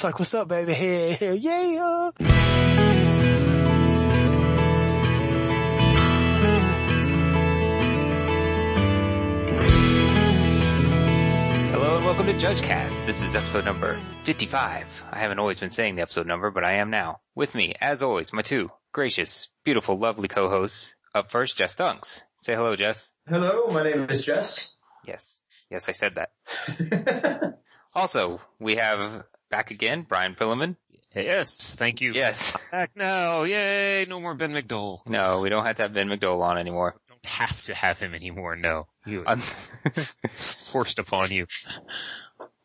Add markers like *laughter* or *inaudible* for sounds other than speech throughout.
It's like, what's up, baby? Here, hell yeah. Hello and welcome to JudgeCast. This is episode number 55. I haven't always been saying the episode number, but I am now. With me, as always, my two gracious, beautiful, lovely co-hosts. Up first, Jess Dunks. Say hello, Jess. Hello, my name is Jess. Yes. Yes, I said that. *laughs* Also, we have back again, Brian Pilliman. Yes, thank you. Yes. Back now. Yay, no more Ben McDowell. No, we don't have to have Ben McDowell on anymore. We Don't have to have him anymore, no. You Um, *laughs* forced upon you.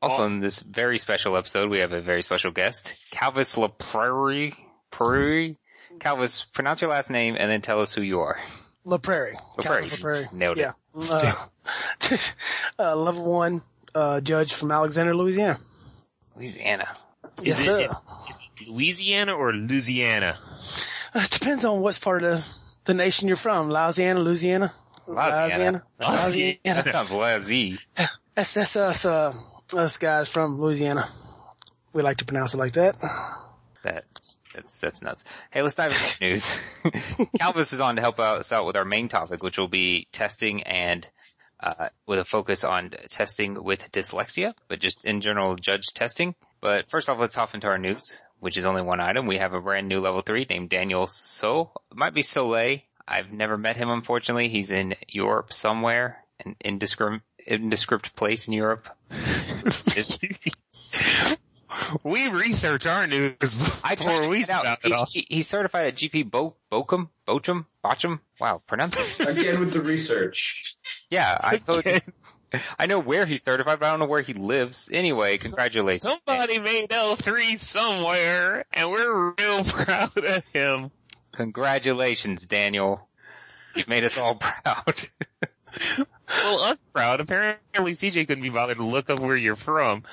also, in this very special episode, we have a very special guest, Calvis LaPrairie. Prairie? Calvis, pronounce your last name and then tell us who you are. La Prairie. La Prairie. Calvin La Nailed it. Yeah. Uh, *laughs* uh, level one, uh, judge from Alexandria, Louisiana. Louisiana. Yes, Is sir. it, is it Louisiana or Louisiana? Uh, it depends on what part of the, the nation you're from. Louisiana, Louisiana. Louisiana. Louisiana. *laughs* That sounds. That's, that's us, uh, us guys from Louisiana. We like to pronounce it like that. That that's that's nuts. Hey, let's dive into the news. *laughs* Calvis is on to help us out with our main topic, which will be testing and uh, with a focus on testing with dyslexia, but just in general judge testing. But first off, let's hop into our news, which is only one item. We have a brand new level three named Daniel So. It might be Soleil. I've never met him, unfortunately. He's in Europe somewhere, an indescript, indescript place in Europe. *laughs* It's- *laughs* We research our news I tried before we get out. He, it all. he- he's certified at GP Bo, Bochum, Bochum, Bochum. Wow, pronunciation. *laughs* Again with the research. yeah, I told you. I know where he's certified, but I don't know where he lives. Anyway, congratulations. Somebody made L3 somewhere, and we're real *laughs* proud of him. Congratulations, Daniel. You've made us all proud. Well, us proud. Apparently CJ couldn't be bothered to look up where you're from.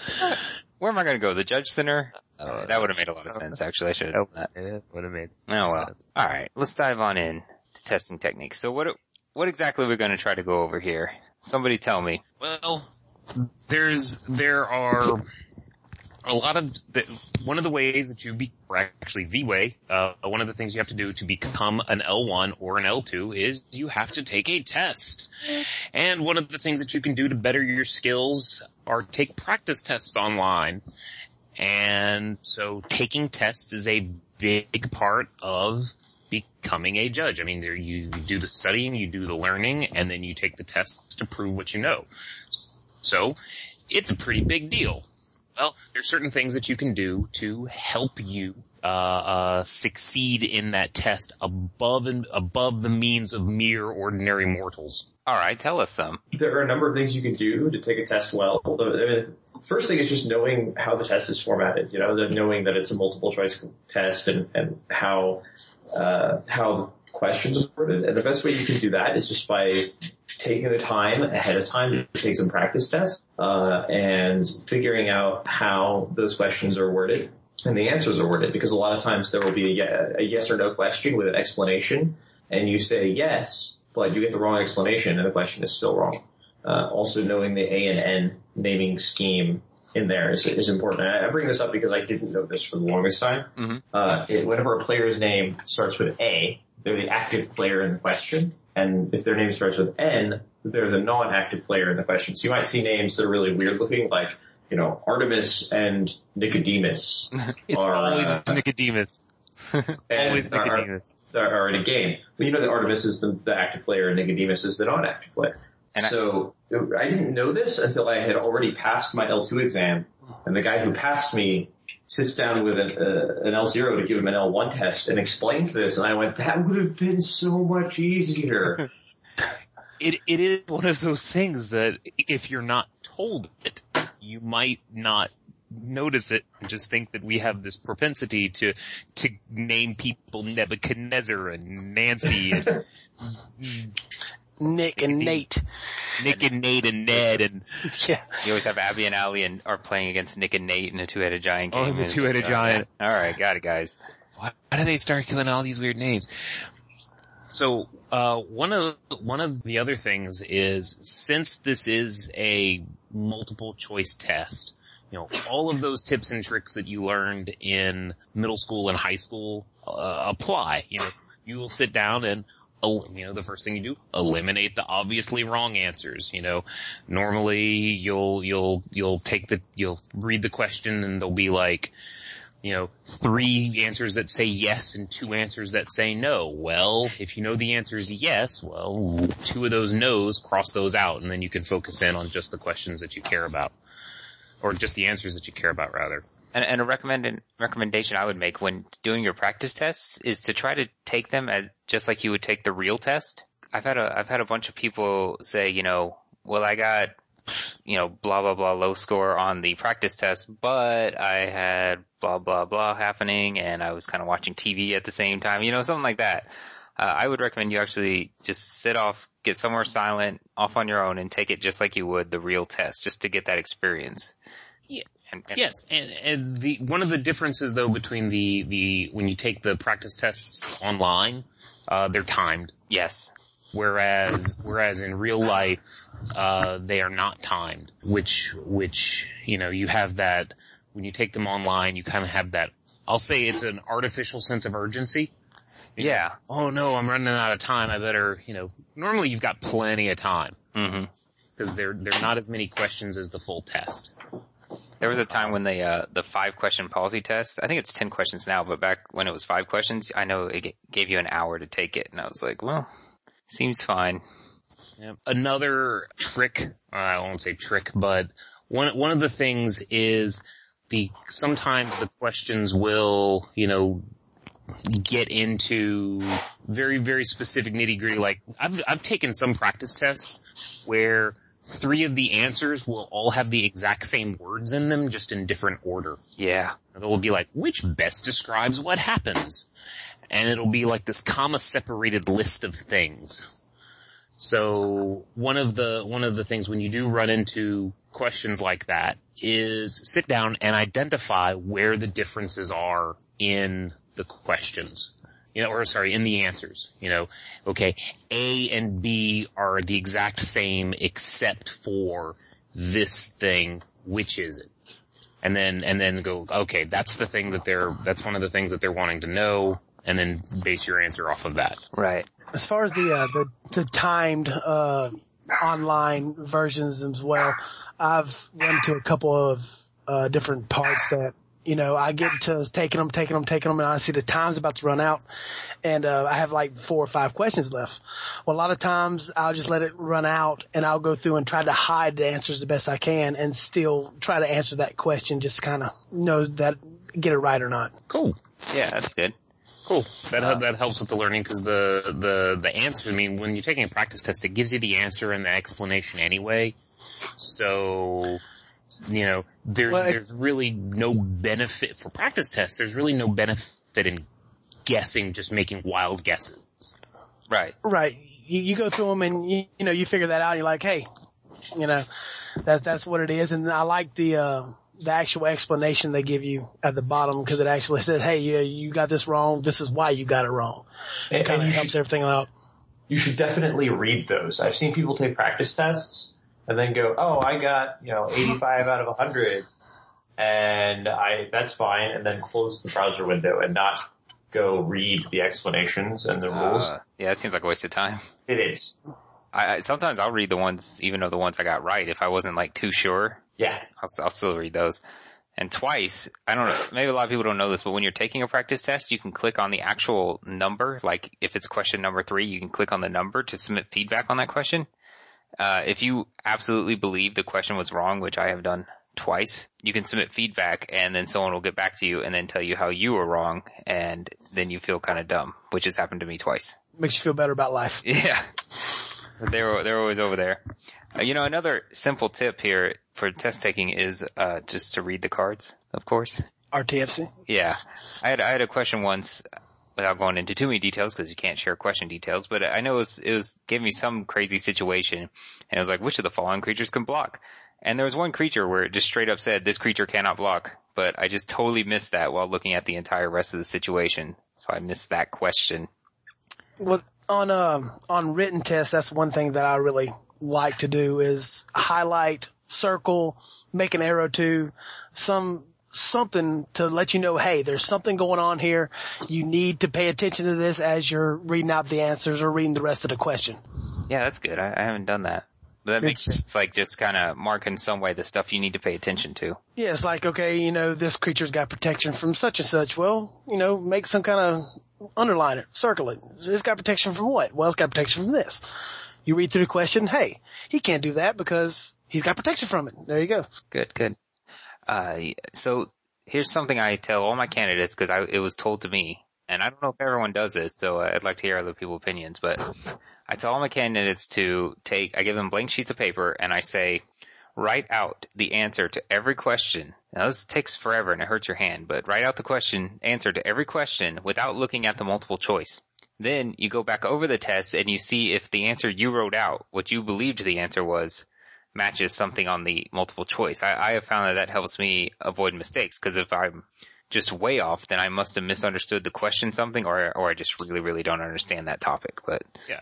Where am I going to go? The Judge Center? Oh, that would have made a lot of sense, actually. I should have done that. Yeah, would have made. Oh well. sense. All right, let's dive on in to testing techniques. So what what exactly are we going to try to go over here? Somebody tell me. Well, there's there are a lot of the, one of the ways that you be actually the way uh, one of the things you have to do to become an L1 or an L2 is you have to take a test. And one of the things that you can do to better your skills are take practice tests online. And so taking tests is a big part of becoming a judge. I mean, there you, you do the studying, you do the learning, and then you take the tests to prove what you know. So it's a pretty big deal. Well, there's certain things that you can do to help you uh, uh, succeed in that test above and above the means of mere ordinary mortals. All right, tell us some. There are a number of things you can do to take a test well. The I first thing is just knowing how the test is formatted. You know, the, knowing that it's a multiple choice test and, and how uh, how the questions worded. And the best way you can do that is just by taking the time ahead of time to take some practice tests uh, and figuring out how those questions are worded and the answers are worded. Because a lot of times there will be a, a yes or no question with an explanation, and you say yes, but you get the wrong explanation, and the question is still wrong. Uh, also knowing the A and N naming scheme in there is, is important. And I bring this up because I didn't know this for the longest time. Mhm. Uh, it, whenever a player's name starts with A, they're the active player in the question. And if their name starts with N, they're the non-active player in the question. So you might see names that are really weird looking, like, you know, Artemis and Nicodemus. *laughs* It's Or, always uh, Nicodemus. *laughs* Always are- Nicodemus. Are, are in a game. Well, you know that Artemis is the, the active player and Nicodemus is the non-active player. And I- so I didn't know this until I had already passed my L2 exam, and the guy who passed me sits down with an, uh, an L0 to give him an L1 test and explains this, and I went, that would have been so much easier. *laughs* It it is one of those things that if you're not told it, you might not notice it and just think that we have this propensity to to name people Nebuchadnezzar and Nancy and *laughs* Nick and Nate. Nick and Nate and Ned and *laughs* Yeah. You always have Abby and Ali and are playing against Nick and Nate in a two-headed giant game. Oh, game. the two-headed giant. All right, got it, guys. why, why do they start killing all these weird names? So, uh, one of, one of the other things is, since this is a multiple choice test, you know, all of those tips and tricks that you learned in middle school and high school uh, apply. You know, you will sit down and you know, the first thing you do, eliminate the obviously wrong answers. You know, normally you'll, you'll, you'll take the, you'll read the question and there'll be like, you know, three answers that say yes and two answers that say no. Well, if you know the answer is yes, well, two of those no's, cross those out and then you can focus in on just the questions that you care about. Or just the answers that you care about rather. And, and a recommended recommendation I would make when doing your practice tests is to try to take them as just like you would take the real test. I've had a I've had a bunch of people say, you know, well I got you know blah blah blah low score on the practice test, but I had blah blah blah happening and I was kind of watching TV at the same time, you know, something like that. Uh, I would recommend you actually just sit off, get somewhere silent, off on your own, and take it just like you would the real test, just to get that experience. Yeah. And, and yes, and, and the one of the differences though between the the when you take the practice tests online, uh, they're timed. Yes. Whereas whereas in real life, uh, they are not timed. Which which you know you have that when you take them online, you kind of have that. I'll say it's an artificial sense of urgency. You yeah. Know, oh no, I'm running out of time. I better, you know, normally you've got plenty of time. Mm-hmm. Cause there, there are not as many questions as the full test. There was a time when the uh, the five question policy test. I think it's ten questions now, but back when it was five questions, I know it gave you an hour to take it, and I was like, well, seems fine. Yeah. Another trick, I won't say trick, but one one of the things is the sometimes the questions will, you know, get into very very specific nitty gritty. Like I've I've taken some practice tests where three of the answers will all have the exact same words in them, just in different order. Yeah. It will be like, which best describes what happens? And it'll be like this comma separated list of things. So one of the, one of the things when you do run into questions like that is sit down and identify where the differences are in the questions you know, or sorry, in the answers, you know, okay, A and B are the exact same except for this thing, which is it? And then, and then go, okay, that's the thing that they're, that's one of the things that they're wanting to know, and then base your answer off of that. Right. As far as the, uh, the, the timed, uh, online versions as well, I've run to a couple of, uh, different parts that you know, I get to taking them, taking them, taking them, and I see the time's about to run out, and uh, I have like four or five questions left. Well, a lot of times I'll just let it run out, and I'll go through and try to hide the answers the best I can, and still try to answer that question, just kind of know that get it right or not. Cool. Yeah, that's good. Cool. That uh, that helps with the learning because the the the answer. I mean, when you're taking a practice test, it gives you the answer and the explanation anyway. So you know, there's well, there's really no benefit for practice tests. There's really no benefit in guessing, just making wild guesses. Right. Right. You, you go through them and you, you know you figure that out. you're like, hey, you know, that's that's what it is. And I like the uh, the actual explanation they give you at the bottom because it actually says, hey, you you got this wrong. This is why you got it wrong. It kind of helps should, everything out. You should definitely read those. I've seen people take practice tests and then go, oh, I got, you know, 85 out of 100 and I, that's fine. And then close the browser window and not go read the explanations and the uh, rules. Yeah, that seems like a waste of time. It is. I, I, sometimes I'll read the ones, even though the ones I got right, if I wasn't like too sure. Yeah. I'll, I'll still read those. And twice, I don't know, maybe a lot of people don't know this, but when you're taking a practice test, you can click on the actual number. Like if it's question number three, you can click on the number to submit feedback on that question. Uh, if you absolutely believe the question was wrong, which I have done twice, you can submit feedback and then someone will get back to you and then tell you how you were wrong and then you feel kind of dumb, which has happened to me twice. Makes you feel better about life. *laughs* Yeah. they're, they're always over there. Uh, you know, another simple tip here for test taking is, uh, just to read the cards, of course. RTFC? Yeah. I had, I had a question once without going into too many details because you can't share question details, but I know it was, it was gave me some crazy situation and it was like, which of the following creatures can block? And there was one creature where it just straight up said, this creature cannot block, but I just totally missed that while looking at the entire rest of the situation. So I missed that question. Well, on, um, on written tests, that's one thing that I really like to do is highlight, circle, make an arrow to some something to let you know, hey, there's something going on here. You need to pay attention to this as you're reading out the answers or reading the rest of the question. Yeah, that's good. I, I haven't done that. But that makes It's- sense. Like just kind of mark in some way the stuff you need to pay attention to. Yeah, it's like, okay, you know, this creature's got protection from such and such. Well, you know, make some kind of underline it, circle it. It's got protection from what? Well, it's got protection from this. You read through the question, hey, he can't do that because he's got protection from it. There you go. Good, good. Uh, so here's something I tell all my candidates because it was told to me, and I don't know if everyone does this, so I'd like to hear other people's opinions. But I tell all my candidates to take, I give them blank sheets of paper, and I say, write out the answer to every question. Now this takes forever and it hurts your hand, but write out the question, answer to every question without looking at the multiple choice. Then you go back over the test and you see if the answer you wrote out, what you believed the answer was, matches something on the multiple choice. I, I have found that that helps me avoid mistakes because if I'm just way off, then I must have misunderstood the question something or, or I just really, really don't understand that topic. But yeah,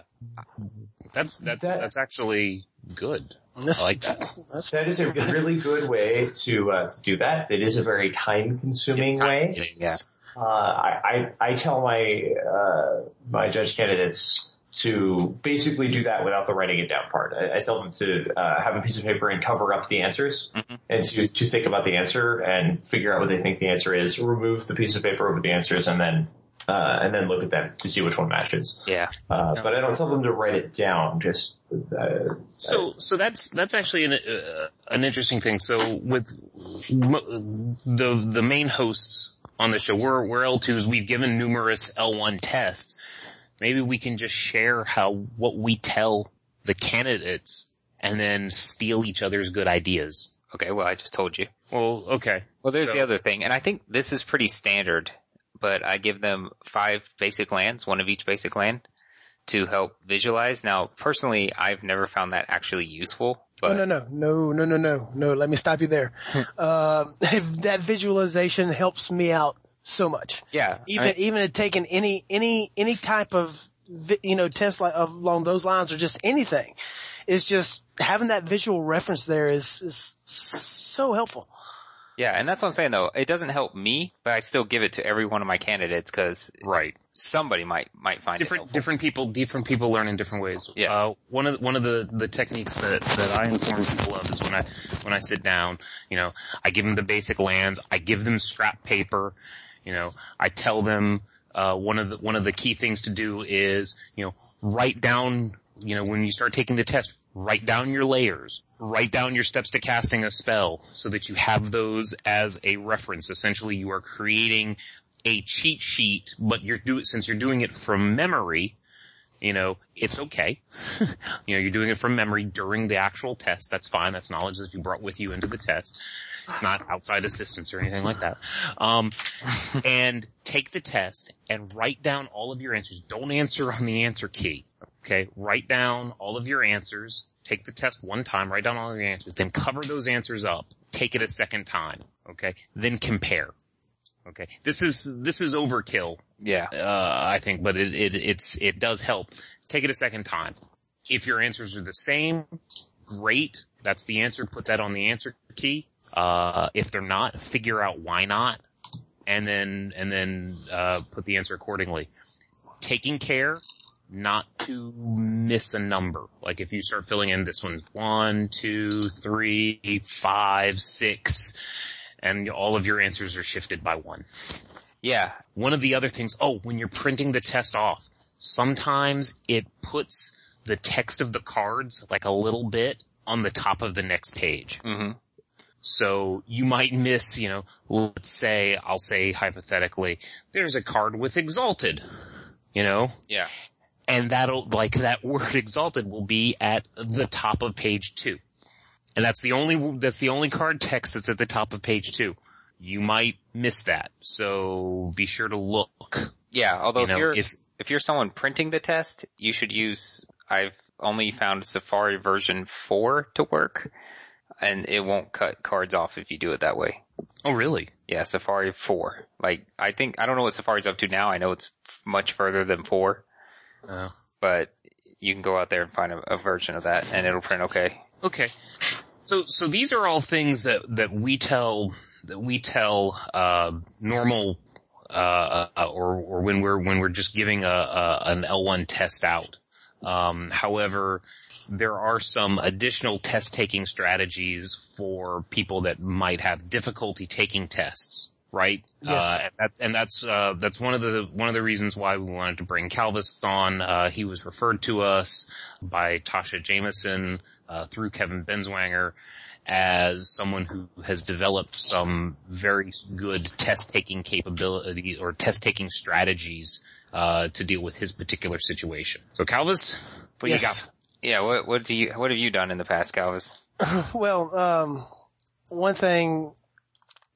That's that's That- that's actually good. That's, I like that. That's, That is a really good way to, uh, to do that. It is a very time consuming way. yeah. Uh, I, I, I tell my, uh, my judge candidates to basically do that without the writing it down part. I, I tell them to, uh, have a piece of paper and cover up the answers Mhm. and to, to think about the answer and figure out what they think the answer is, remove the piece of paper over the answers and then, uh, and then look at them to see which one matches. yeah, Uh, Yeah. but I don't tell them to write it down, just, uh, So, so that's that's actually an uh, an interesting thing. So, with the the main hosts on the show, we're we're L2s. We've given numerous L1 tests. Maybe we can just share how what we tell the candidates, and then steal each other's good ideas. okay, well I just told you. Well, okay. Well, there's So- the other thing, and I think this is pretty standard, but I give them five basic lands, one of each basic land, to help visualize. Now, personally, I've never found that actually useful, but no, no, no, no, no, no, no. Let me stop you there. um, *laughs* that visualization helps me out so much. yeah, I Even mean, even at taking any any any type of you know test like along those lines or just anything, it's just having that visual reference there is is so helpful. yeah, and that's what I'm saying though. It doesn't help me, but I still give it to every one of my candidates because Right. somebody might might find it different helpful. different people different people learn in different ways. Yeah. Uh, one of the, one of the the techniques that that I inform people of is when I when I sit down, you know, I give them the basic lands, I give them scrap paper, you know, I tell them uh, one of the one of the key things to do is you know write down you know when you start taking the test write down your layers. Write down your steps to casting a spell so that you have those as a reference. Essentially you are creating a cheat sheet but you're do since you're doing it from memory you know, it's okay. *laughs* you know, you're doing it from memory during the actual test. That's fine. That's knowledge that you brought with you into the test. It's not outside assistance or anything like that. Um, and take the test and write down all of your answers. Don't answer on the answer key. Okay. Write down all of your answers. Take the test one time, write down all of your answers, then cover those answers up. Take it a second time. Okay. Then compare. Okay. This is, this is overkill yeah, uh, I think, but it, it, it's, it does help. Take it a second time. If your answers are the same, great. That's the answer. Put that on the answer key. Uh, if they're not, figure out why not. And then, and then, uh, put the answer accordingly. Taking care not to miss a number. Like if you start filling in this one's one, two, three, five, six, and all of your answers are shifted by one. Yeah, One of the other things, oh, when you're printing the test off, sometimes it puts the text of the cards like a little bit on the top of the next page. hmm So you might miss, you know, let's say, I'll say hypothetically, there's a card with exalted, you know, yeah, and that'll, like that *laughs* word exalted will be at the top of page two. And that's the only, that's the only card text that's at the top of page two. You might miss that. So be sure to look. yeah. Although You know, if you're if- if you're someone printing the test, you should use. I've only found Safari version four to work, and it won't cut cards off if you do it that way. Oh really? Yeah, Safari 4. Like, I think, I don't know what Safari's up to now. I know it's much further than 4, Uh, but you can go out there and find a, a version of that, and it'll print okay. Okay. So, so these are all things that, that we tell, that we tell, uh, normal, uh, uh, or, or when we're, when we're just giving a, a an L1 test out. Um, however, there are some additional test taking strategies for people that might have difficulty taking tests, right? Yes. Uh, and that's, and that's, uh, that's one of the, one of the reasons why we wanted to bring Calvis on. Uh, he was referred to us by Tasha Jameson, uh, through Kevin Benzwanger as someone who has developed some very good test taking capability or test taking strategies uh, to deal with his particular situation. So Calvis, what Yes. you got? Yeah, what what do you what have you done in the past, Calvis? *clears throat* Well, um, one thing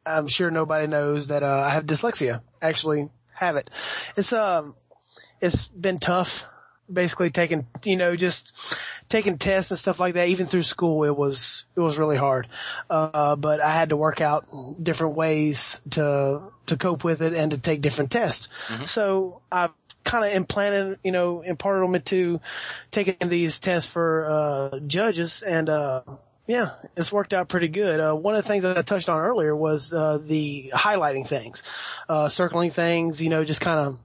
I'm sure nobody knows that uh, I have dyslexia. Actually, have it. It's um, it's been tough. Basically, taking you know just taking tests and stuff like that. Even through school, it was it was really hard. Uh, but I had to work out different ways to to cope with it and to take different tests. So I've kind of implanted, you know, imparted them into taking these tests for uh, judges and. uh yeah, it's worked out pretty good. Uh, one of the things that I touched on earlier was uh, the highlighting things, uh, circling things. You know, just kind of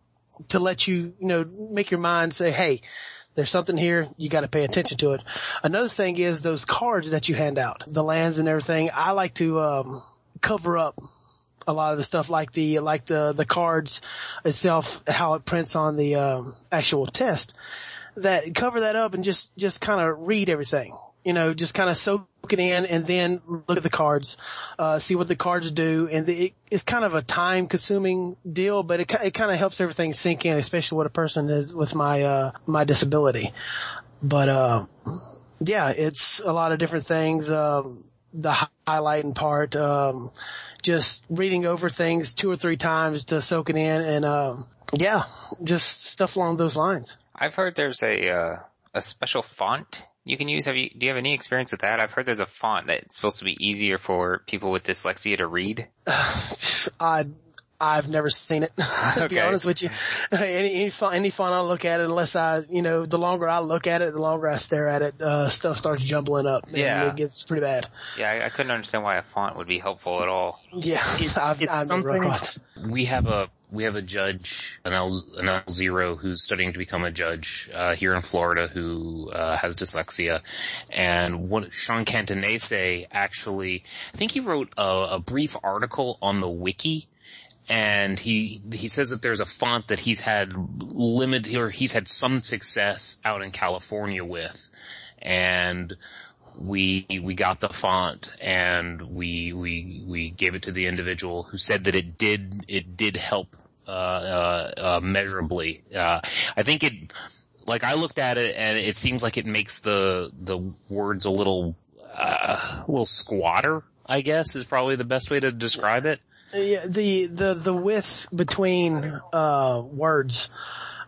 to let you, you know, make your mind say, "Hey, there's something here. You got to pay attention to it." Another thing is those cards that you hand out, the lands and everything. I like to um, cover up a lot of the stuff like the like the the cards itself, how it prints on the um, actual test. That cover that up and just just kind of read everything. You know, just kind of soak it in and then look at the cards, uh, see what the cards do. And it, it's kind of a time consuming deal, but it, it kind of helps everything sink in, especially what a person is with my, uh, my disability. But, uh, yeah, it's a lot of different things. Um, the highlighting part, um, just reading over things two or three times to soak it in and, um, yeah, just stuff along those lines. I've heard there's a uh, a special font you can use. Have you do you have any experience with that? I've heard there's a font that's supposed to be easier for people with dyslexia to read. *sighs* I I've never seen it. *laughs* to be honest with you, *laughs* any any font, any font I look at it, unless I, you know, the longer I look at it, the longer I stare at it, uh, stuff starts jumbling up. and Yeah. it gets pretty bad. Yeah, I, I couldn't understand why a font would be helpful at all. Yeah, *laughs* It's- I've, it's I've something- across. We have a we have a judge, an L an L zero who's studying to become a judge uh, here in Florida who uh, has dyslexia, and what Sean Catanese actually, I think he wrote a, a brief article on the wiki. And he he says that there's a font that he's had limited or he's had some success out in California with, and we we got the font and we we we gave it to the individual who said that it did it did help uh, uh, uh, measurably. Uh, I think it like I looked at it and it seems like it makes the the words a little uh, a little squatter. I guess is probably the best way to describe it. Yeah, the the the width between uh words,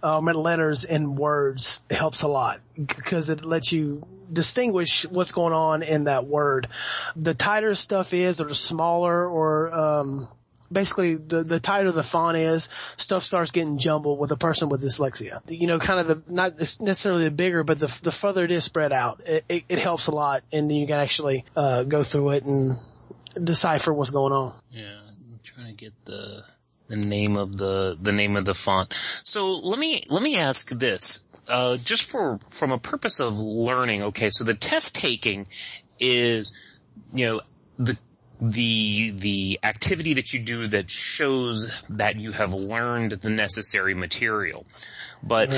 um, letters and words helps a lot because it lets you distinguish what's going on in that word. The tighter stuff is, or the smaller, or um, basically the the tighter the font is, stuff starts getting jumbled with a person with dyslexia. You know, kind of the not necessarily the bigger, but the the further it is spread out, it, it, it helps a lot, and then you can actually uh, go through it and decipher what's going on. Yeah, I'm trying to get the the name of the the name of the font. So let me let me ask this. Uh, just for from a purpose of learning, okay, so the test taking is, you know, the the the activity that you do that shows that you have learned the necessary material. But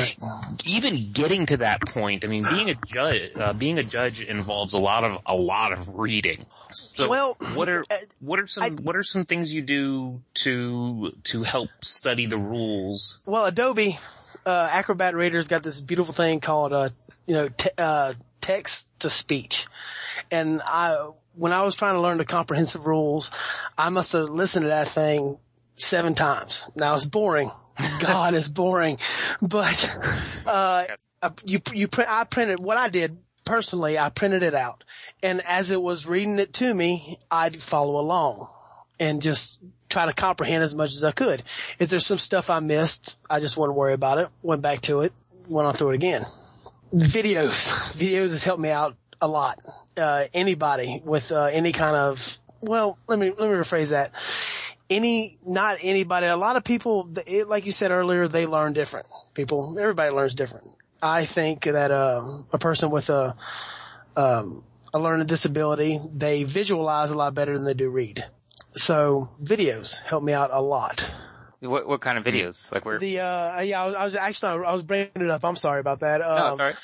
even getting to that point, I mean, being a judge, uh, being a judge involves a lot of a lot of reading. So, Well, what are uh, what are some I- what are some things you do to to help study the rules? Well, Adobe uh, Acrobat Reader's got this beautiful thing called uh, you know uh, text to speech, and I when I was trying to learn the comprehensive rules, I must have listened to that thing seven times. Now it's boring. *laughs* God, it's boring, but uh, you you print. I printed what I did personally. I printed it out, and as it was reading it to me, I'd follow along and just try to comprehend as much as I could. If there's some stuff I missed, I just wouldn't worry about it. Went back to it, went on through it again. videos. *laughs* Videos has helped me out a lot. Uh, anybody with, uh, any kind of, well, let me, let me rephrase that. Any, not anybody, a lot of people, it, like you said earlier, they learn different. People, everybody learns different. I think that, uh, a person with a, um, a learning disability, they visualize a lot better than they do read. So videos help me out a lot. What what kind of videos? Like where? The uh yeah, I was, I was actually I was bringing it up. I'm sorry about that. Um, no, right.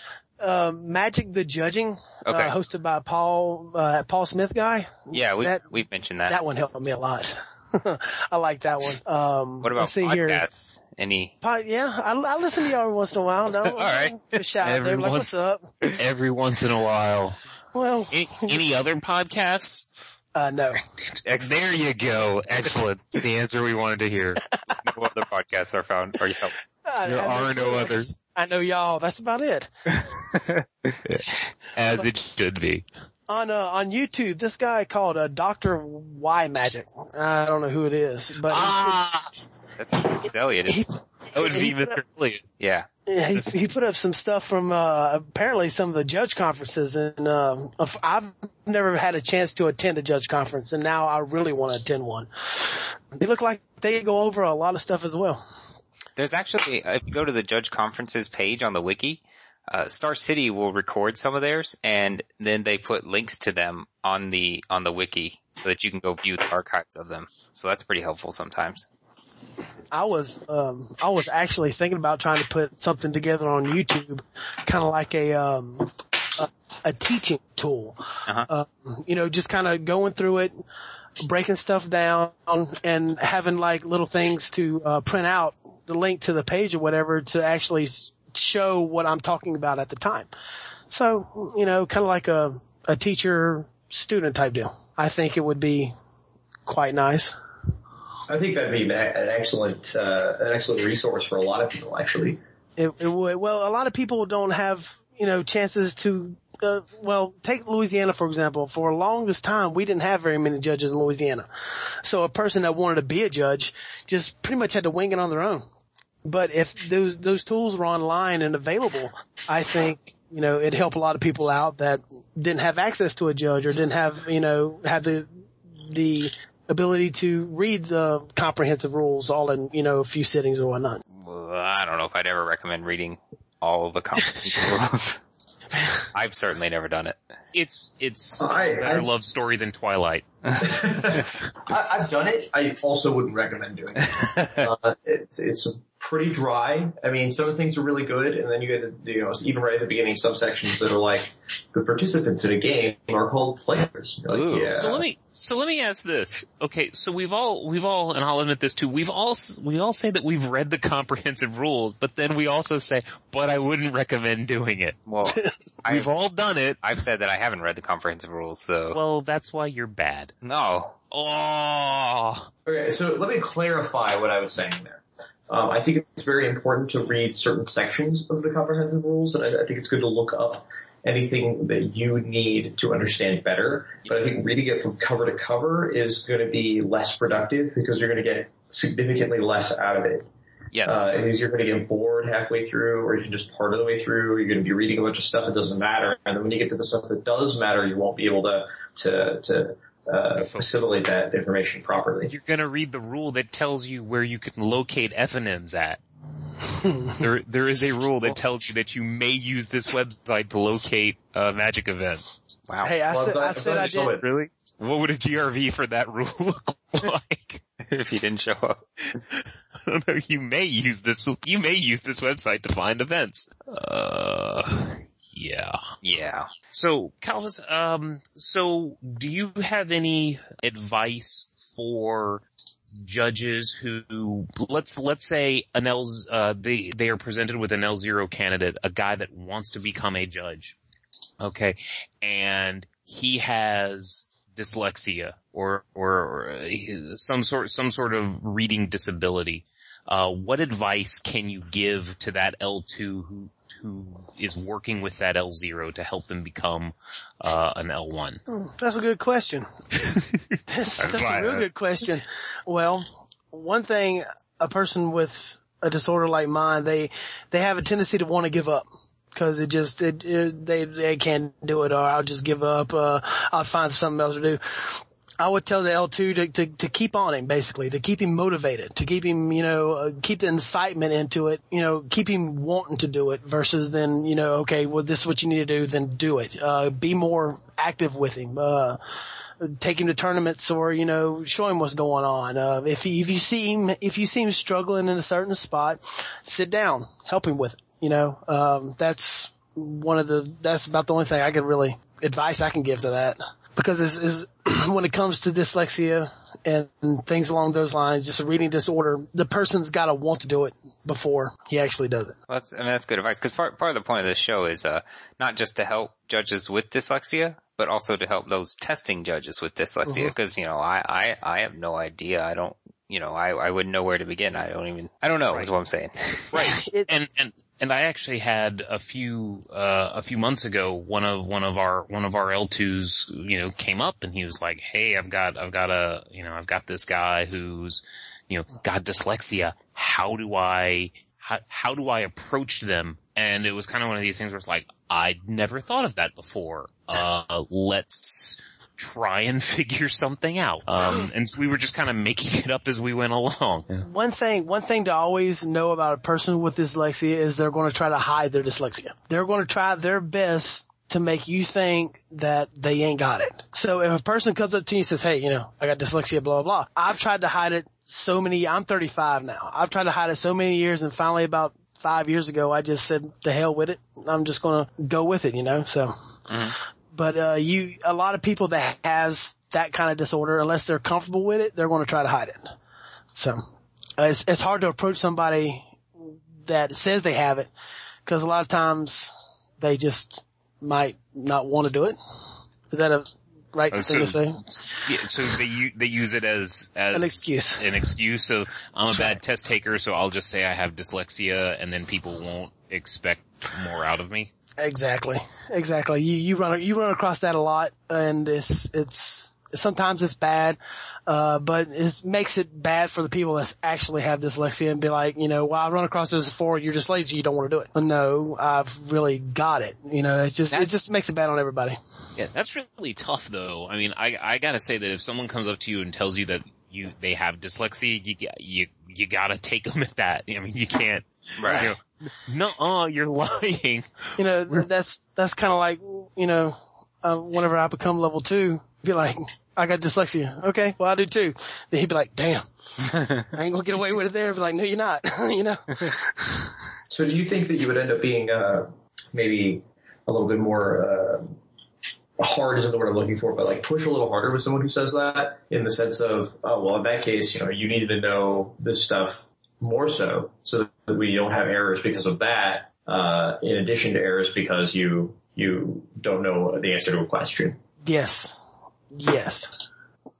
Um, Magic the Judging, Okay. uh, hosted by Paul uh, Paul Smith guy. Yeah, we that we've mentioned that. that one helped me a lot. *laughs* I like that one. Um, what about let's see here. podcasts? Any? Pod, yeah, I, I listen to y'all every once in a while. No, *laughs* All right. Just shout out Every there, like, once- what's up? Every once in a while. Well, Any, any other podcasts? uh, no. There you go. Excellent. The answer we wanted to hear. *laughs* No other podcasts are found or you help. I- There I know are no you. others. I know y'all. That's about it. *laughs* As it should be. On uh, on YouTube, this guy called uh, Doctor Y Magic. I don't know who it is, but he- Ah! That's it's Elliot. he, That would be he put Mr. Elliott. Yeah. Yeah, he, he put up some stuff from uh apparently some of the judge conferences, and um, I've never had a chance to attend a judge conference, and now I really want to attend one. They look like they go over a lot of stuff as well. There's actually, if you go to the judge conferences page on the wiki, uh, Star City will record some of theirs and then they put links to them on the, on the wiki so that you can go view the archives of them. So that's pretty helpful sometimes. I was um I was actually thinking about trying to put something together on YouTube, kind of like a um a, a teaching tool. Uh-huh. Uh, you know, just kind of going through it, breaking stuff down, and having like little things to uh, print out the link to the page or whatever to actually show what I'm talking about at the time. So you know, kind of like a a teacher student type deal. I think it would be quite nice. I think that'd be an excellent, uh, an excellent resource for a lot of people, actually. It, it would. Well, a lot of people don't have, you know, chances to, uh, well, take Louisiana, for example. For the longest time, we didn't have very many judges in Louisiana. So a person that wanted to be a judge just pretty much had to wing it on their own. But if those, those tools were online and available, I think, you know, it'd help a lot of people out that didn't have access to a judge or didn't have, you know, have the, the ability to read the comprehensive rules all in, you know, a few sittings or whatnot. I don't know if I'd ever recommend reading all of the comprehensive *laughs* rules. *laughs* I've certainly never done it. It's, it's still I- a better I- love story than Twilight. *laughs* *laughs* I, I've done it. I also wouldn't recommend doing it. Uh, it's it's pretty dry. I mean, some things are really good, and then you get you know even right at the beginning subsections that are like the participants in a game are called players. Like, Ooh. yeah. So let me so let me ask this. Okay, so we've all we've all and I'll admit this too. We've all we all say that we've read the comprehensive rules, but then we also say, but I wouldn't recommend doing it. Well, *laughs* We've I've, all done it. I've said that I haven't read the comprehensive rules, so Well, that's why you're bad. no. Oh, Okay, so let me clarify what I was saying there. Um, I think it's very important to read certain sections of the comprehensive rules, and I, I think it's good to look up anything that you need to understand better. But I think reading it from cover to cover is going to be less productive because you're going to get significantly less out of it. Yeah. Uh, because you're going to get bored halfway through, or even just part of the way through. You're going to be reading a bunch of stuff that doesn't matter, and then when you get to the stuff that does matter, you won't be able to to to uh, assimilate that information properly. you're gonna read the rule that tells you where you can locate FNMs at. *laughs* there, there is a rule that tells you that you may use this website to locate uh, magic events. wow. Hey, I Well, said, I'm I said I'm glad I you saw did. it. Really? What would a GRV for that rule *laughs* look like? if you didn't show up. *laughs* I don't know. You may use this. You may use this website to find events. Uh, yeah. Yeah. So, Calvis, um, so do you have any advice for judges who, let's, let's say an L's, uh, they, they are presented with an L0 candidate, a guy that wants to become a judge. Okay. And he has dyslexia or, or, or some sort, some sort of reading disability. Uh, what advice can you give to that L2 who, who is working with that L0 to help them become, uh, an L1? Hmm, That's a good question. *laughs* that's that's a real good question. Well, one thing, a person with a disorder like mine, they, they have a tendency to want to give up. Cause it just, it, it, they, they can't do it or I'll just give up, uh, I'll find something else to do. I would tell the L2 to, to, to keep on him, basically, to keep him motivated, to keep him, you know, uh, keep the incitement into it, you know, keep him wanting to do it versus then, you know, okay, well, this is what you need to do, then do it. Uh, be more active with him. Uh, take him to tournaments or, you know, show him what's going on. Uh, if he, if you see him, if you see him struggling in a certain spot, sit down, help him with it, you know, um, that's one of the, that's about the only thing I could really, advice I can give to that because is, is *clears throat* when it comes to dyslexia and things along those lines, just a reading disorder, the person's got to want to do it before he actually does it. Well, that's, I mean, that's good advice because part, part of the point of this show is, uh, not just to help judges with dyslexia, but also to help those testing judges with dyslexia because, you know, I, I, I have no idea. I don't, you know, I, I wouldn't know where to begin. I don't even, I don't know Right. is what I'm saying. Right. It- *laughs* and and and I actually had a few uh a few months ago one of one of our one of our L2s you know came up and he was like, "Hey, I've got I've got a, you know, I've got this guy who's, you know, got dyslexia. How do I how, how do I approach them?" And it was kind of one of these things where it's like, I'd never thought of that before. Uh let's try and *laughs* figure something out. Um *gasps* and we were just kind of making it up as we went along. One thing, one thing to always know about a person with dyslexia is they're going to try to hide their dyslexia. They're going to try their best to make you think that they ain't got it. So if a person comes up to you and says, hey, you know, I got dyslexia, blah, blah, blah. I've tried to hide it so many, I'm 35 now. I've tried to hide it so many years and finally about five years ago, I just said, the hell with it. I'm just going to go with it, you know, so. But, uh, you, a lot of people that has that kind of disorder, unless they're comfortable with it, they're going to try to hide it. So uh, it's, it's hard to approach somebody that says they have it because a lot of times they just might not want to do it. Is that a right Oh, thing to so- say? Yeah, so they they use it as as An excuse. An excuse. So I'm a bad test taker, so I'll just say I have dyslexia, and then people won't expect more out of me. Exactly. Exactly. You, you run, you run across that a lot and it's, it's, sometimes it's bad, uh, but it makes it bad for the people that actually have dyslexia and be like, you know, well, I run across this before, you're just lazy, you don't want to do it. No, I've really got it. You know, it just, it just makes it bad on everybody. Yeah, that's really tough, though. I mean, I I gotta say that if someone comes up to you and tells you that you they have dyslexia, you g- you you gotta take them at that. I mean, you can't. Right. No, uh, you're lying. You know, that's, that's kind of like, you know, uh, whenever I become level two, be like, I got dyslexia. Okay, well I do too. Then he'd be like, damn, *laughs* I ain't gonna get away with it there. Be like, no, you're not. *laughs* you know? So do you think that you would end up being uh, maybe a little bit more uh, hard isn't the word I'm looking for, but like push a little harder with someone who says that in the sense of, oh well, in that case, you know, you needed to know this stuff more so, so that we don't have errors because of that. Uh, in addition to errors because you you don't know the answer to a question. Yes. Yes.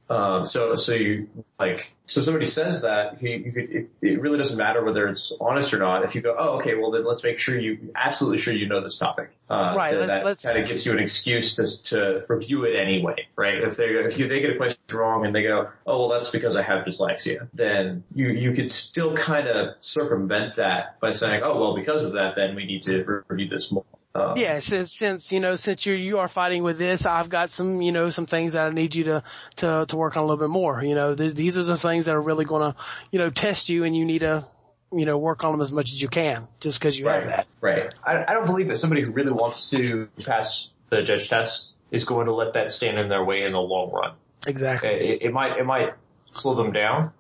Um, so, so you like, so somebody says that you, you could, it, it really doesn't matter whether it's honest or not. If you go, oh, okay, well then let's make sure you absolutely sure you know this topic. Uh, Right, That, let's- that let's- kind of gives you an excuse to to review it anyway, right? If they if you they get a question wrong and they go, oh well, that's because I have dyslexia, then you you could still kind of circumvent that by saying, oh well, because of that, then we need to re- review this more. Um, Yeah, since, since, you know, since you're, you are fighting with this, I've got some, you know, some things that I need you to, to, to work on a little bit more. You know, these these are the things that are really gonna, you know, test you and you need to, you know, work on them as much as you can just cause you Right. have that. Right. I, I don't believe that somebody who really wants to pass the judge test is going to let that stand in their way in the long run. Exactly. It, it might it might slow them down,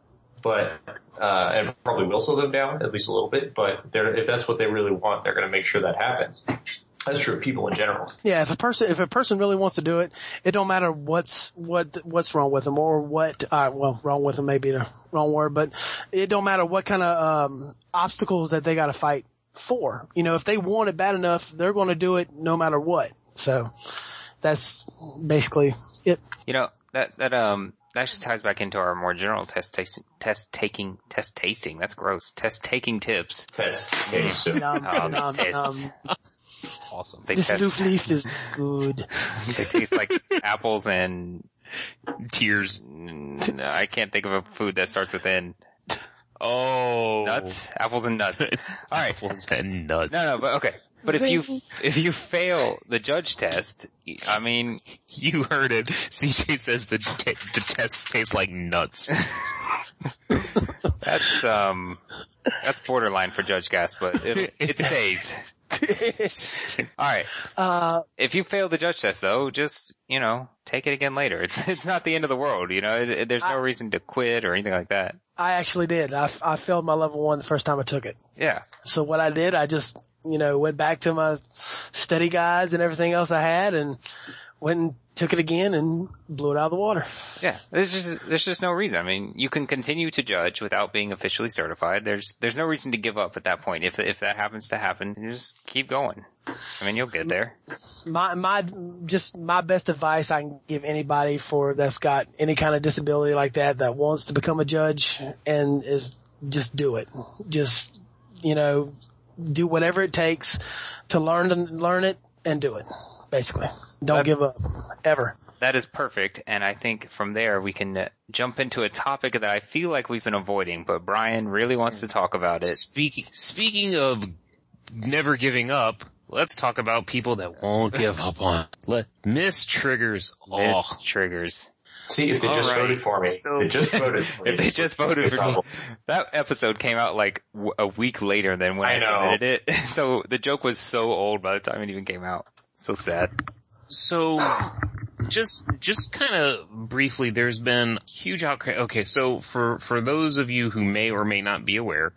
but uh, and probably will slow them down at least a little bit. But they're, if that's what they really want, they're going to make sure that happens. That's true of people in general. Yeah, if a person if a person really wants to do it, it don't matter what's what what's wrong with them or what. Uh, well, wrong with them may be the wrong word, but it don't matter what kind of um, obstacles that they got to fight for. You know, if they want it bad enough, they're going to do it no matter what. So that's basically it. You know, that, that, um, that just ties back into our more general test tasting, test taking, test tasting. That's gross. Test taking tips. Test case. So Nom, Um, nom, nom. Awesome. They This test, loop leaf is good. *laughs* they taste like apples and Tears. mm, I can't think of a food that starts with N. Oh. Nuts? Apples and nuts. *laughs* Alright. Apples and nuts. No, no, but okay. But if you if you fail the judge test, I mean, You heard it. CJ says the t- the test tastes like nuts. that's um that's borderline for Judge Gas, but it, it *laughs* stays. *laughs* All right. uh, If you fail the judge test, though, just you know take it again later. It's it's not the end of the world. You know, it, it- there's no I- reason to quit or anything like that. I actually did. I, I failed my level one the first time I took it. Yeah. So what I did, I just, you know, went back to my study guides and everything else I had and went and took it again and blew it out of the water. Yeah, there's just there's just no reason. I mean, you can continue to judge without being officially certified. There's there's no reason to give up at that point. If if that happens to happen, just keep going. I mean, you'll get there. My, my, just my best advice I can give anybody for that's got any kind of disability like that that wants to become a judge and is just do it. Just, you know, do whatever it takes to learn to learn it and do it. Basically. Don't That- give up. Ever. That is perfect, and I think from there we can uh, jump into a topic that I feel like we've been avoiding, but Brian really wants to talk about it. Speaking speaking of never giving up, let's talk about people that won't give up on. Let miss triggers. Oh, Miss triggers. See, if they All just right. voted for me, So- they just *laughs* voted for me. If they just voted for me, that episode came out like w- a week later than when I, I submitted it. *laughs* So the joke was so old by the time it even came out. So sad. So, just just kind of briefly, there's been huge outcry. Okay, so for for those of you who may or may not be aware,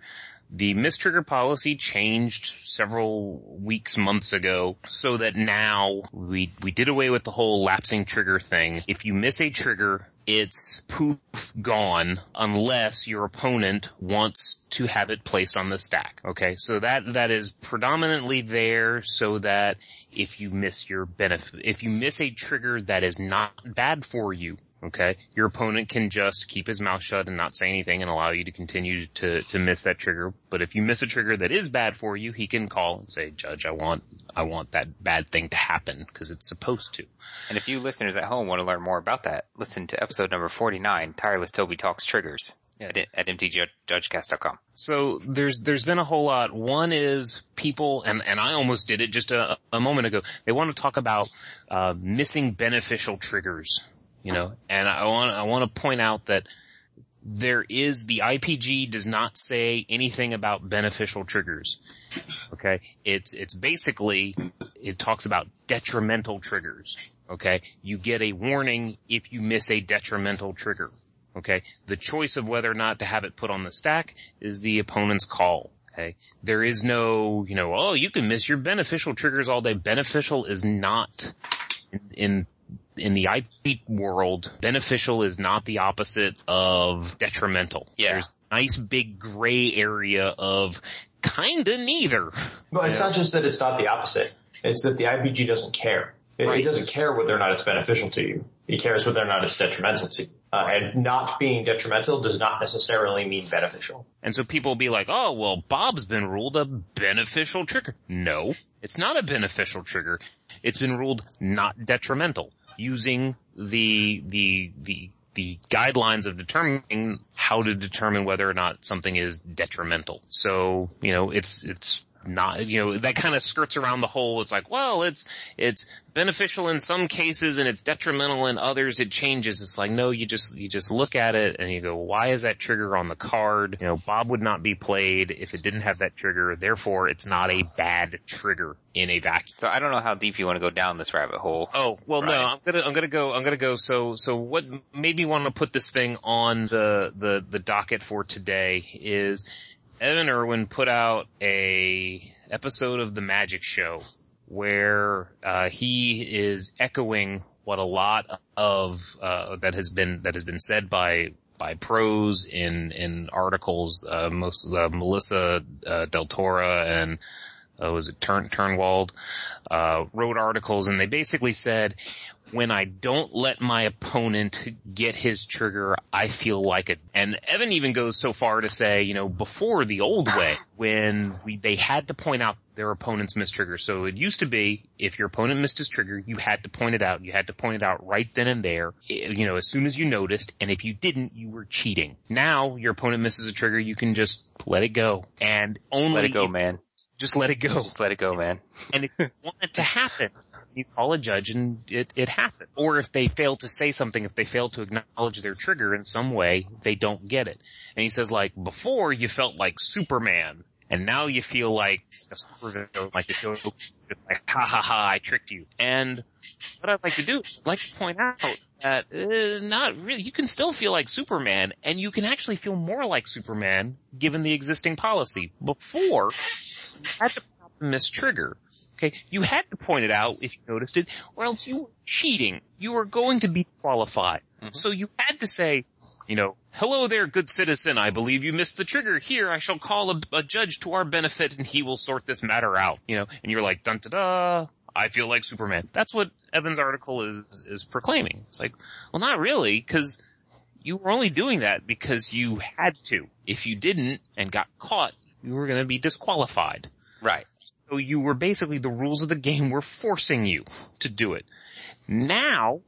the mistrigger policy changed several weeks, months ago, so that now we we did away with the whole lapsing trigger thing. If you miss a trigger, it's poof gone unless your opponent wants to have it placed on the stack. Okay, so that that is predominantly there so that if you miss your benefit, if you miss a trigger that is not bad for you, okay, your opponent can just keep his mouth shut and not say anything and allow you to continue to, to miss that trigger. But if you miss a trigger that is bad for you, he can call and say, Judge, I want, I want that bad thing to happen because it's supposed to. And if you listeners at home want to learn more about that, listen to episode number 49, Tireless Toby Talks Triggers at, at mtjudgecast.com. So there's there's been a whole lot. One is people, and and I almost did it just a, a moment ago. They want to talk about uh, missing beneficial triggers, you know. And I want I want to point out that there is the IPG does not say anything about beneficial triggers. Okay, it's it's basically it talks about detrimental triggers. Okay, you get a warning if you miss a detrimental trigger. Okay. The choice of whether or not to have it put on the stack is the opponent's call. Okay. There is no, you know, oh, you can miss your beneficial triggers all day. Beneficial is not in, in in the IP world, beneficial is not the opposite of detrimental. Yeah. There's a nice big gray area of kinda neither. But it's not just that it's not the opposite. It's that the IPG doesn't care. It, Right. it doesn't care whether or not it's beneficial to you. It cares whether or not it's detrimental to you. Uh, and not being detrimental does not necessarily mean beneficial. And so people will be like, oh, well, Bob's been ruled a beneficial trigger. No, it's not a beneficial trigger. It's been ruled not detrimental using the, the, the, the guidelines of determining how to determine whether or not something is detrimental. So, you know, it's, it's not, you know, that kind of skirts around the whole, it's like, well, it's, it's beneficial in some cases and it's detrimental in others. It changes. It's like, no, you just, you just look at it and you go, why is that trigger on the card? You know, Bob would not be played if it didn't have that trigger. Therefore, it's not a bad trigger in a vacuum. So I don't know how deep you want to go down this rabbit hole. Oh well, no, I'm gonna I'm gonna go I'm gonna go. So so what made me want to put this thing on the the the docket for today is Evan Erwin put out a episode of the Magic Show where uh, he is echoing what a lot of uh, that has been that has been said by by pros in in articles. Uh, most uh, Melissa uh, DeTora and uh, was it Turn Turnwald uh, wrote articles, and they basically said, when I don't let my opponent get his trigger, I feel like it. And Evan even goes so far to say, you know, before the old way, when we, they had to point out their opponent's missed trigger. So it used to be, if your opponent missed his trigger, you had to point it out. You had to point it out right then and there, eh, you know, as soon as you noticed. And if you didn't, you were cheating. Now, your opponent misses a trigger, you can just let it go. And only Let it go, man. Just let it go. Just let it go, man. And if you *laughs* want it to happen, you call a judge and it, it happens. Or if they fail to say something, if they fail to acknowledge their trigger in some way, they don't get it. And he says like, before you felt like Superman, and now you feel like a supervillain, like a joke, just like ha ha ha, I tricked you. And what I'd like to do, I'd like to point out that uh, not really, you can still feel like Superman, and you can actually feel more like Superman given the existing policy. Before, you had to pop the miss trigger. Okay, you had to point it out if you noticed it, or else you were cheating. You were going to be qualified. Mhm. So you had to say, you know, hello there, good citizen. I believe you missed the trigger. Here, I shall call a, a judge to our benefit, and he will sort this matter out. You know, and you're like, dun da da. I feel like Superman. That's what Evan's article is is proclaiming. It's like, well, not really, because you were only doing that because you had to. If you didn't and got caught, you were going to be disqualified. Right. So you were basically the rules of the game were forcing you to do it. Now,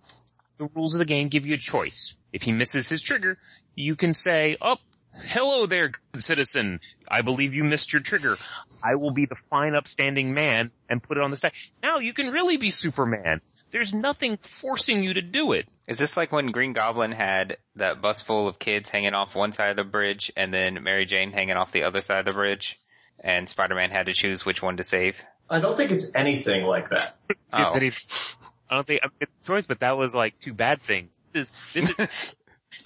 the rules of the game give you a choice. If he misses his trigger, you can say, oh, hello there, good citizen. I believe you missed your trigger. I will be the fine upstanding man and put it on the stack. Now you can really be Superman. There's nothing forcing you to do it. Is this like when Green Goblin had that bus full of kids hanging off one side of the bridge and then Mary Jane hanging off the other side of the bridge and Spider-Man had to choose which one to save? I don't think it's anything like that. Oh. I don't think I'm good choice, but that was like two bad things. This is, this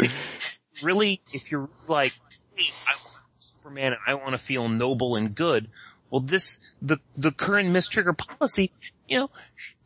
is *laughs* really, if you're like, hey, I want Superman and I want to feel noble and good, well this, the, the current mistrigger policy, you know,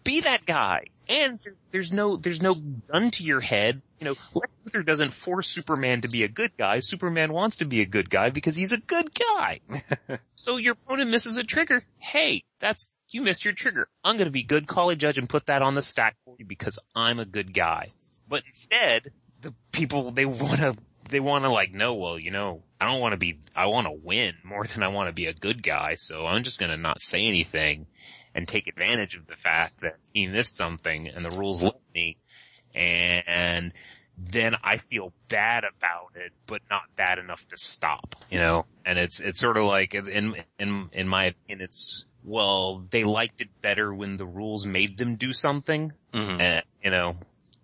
be that guy. And there's no, there's no gun to your head. You know, Lex Luthor doesn't force Superman to be a good guy. Superman wants to be a good guy because he's a good guy. *laughs* so your opponent misses a trigger. Hey, that's, you missed your trigger. I'm gonna be good, a judge and put that on the stack for you because I'm a good guy. But instead, the people, they wanna, they wanna like, no, well, you know, I don't wanna be, I wanna win more than I wanna be a good guy, so I'm just gonna not say anything and take advantage of the fact that he missed something and the rules let me and then I feel bad about it, but not bad enough to stop, you know? And it's, it's sort of like, in, in, in my opinion, it's, well, they liked it better when the rules made them do something, Mhm. and, you know,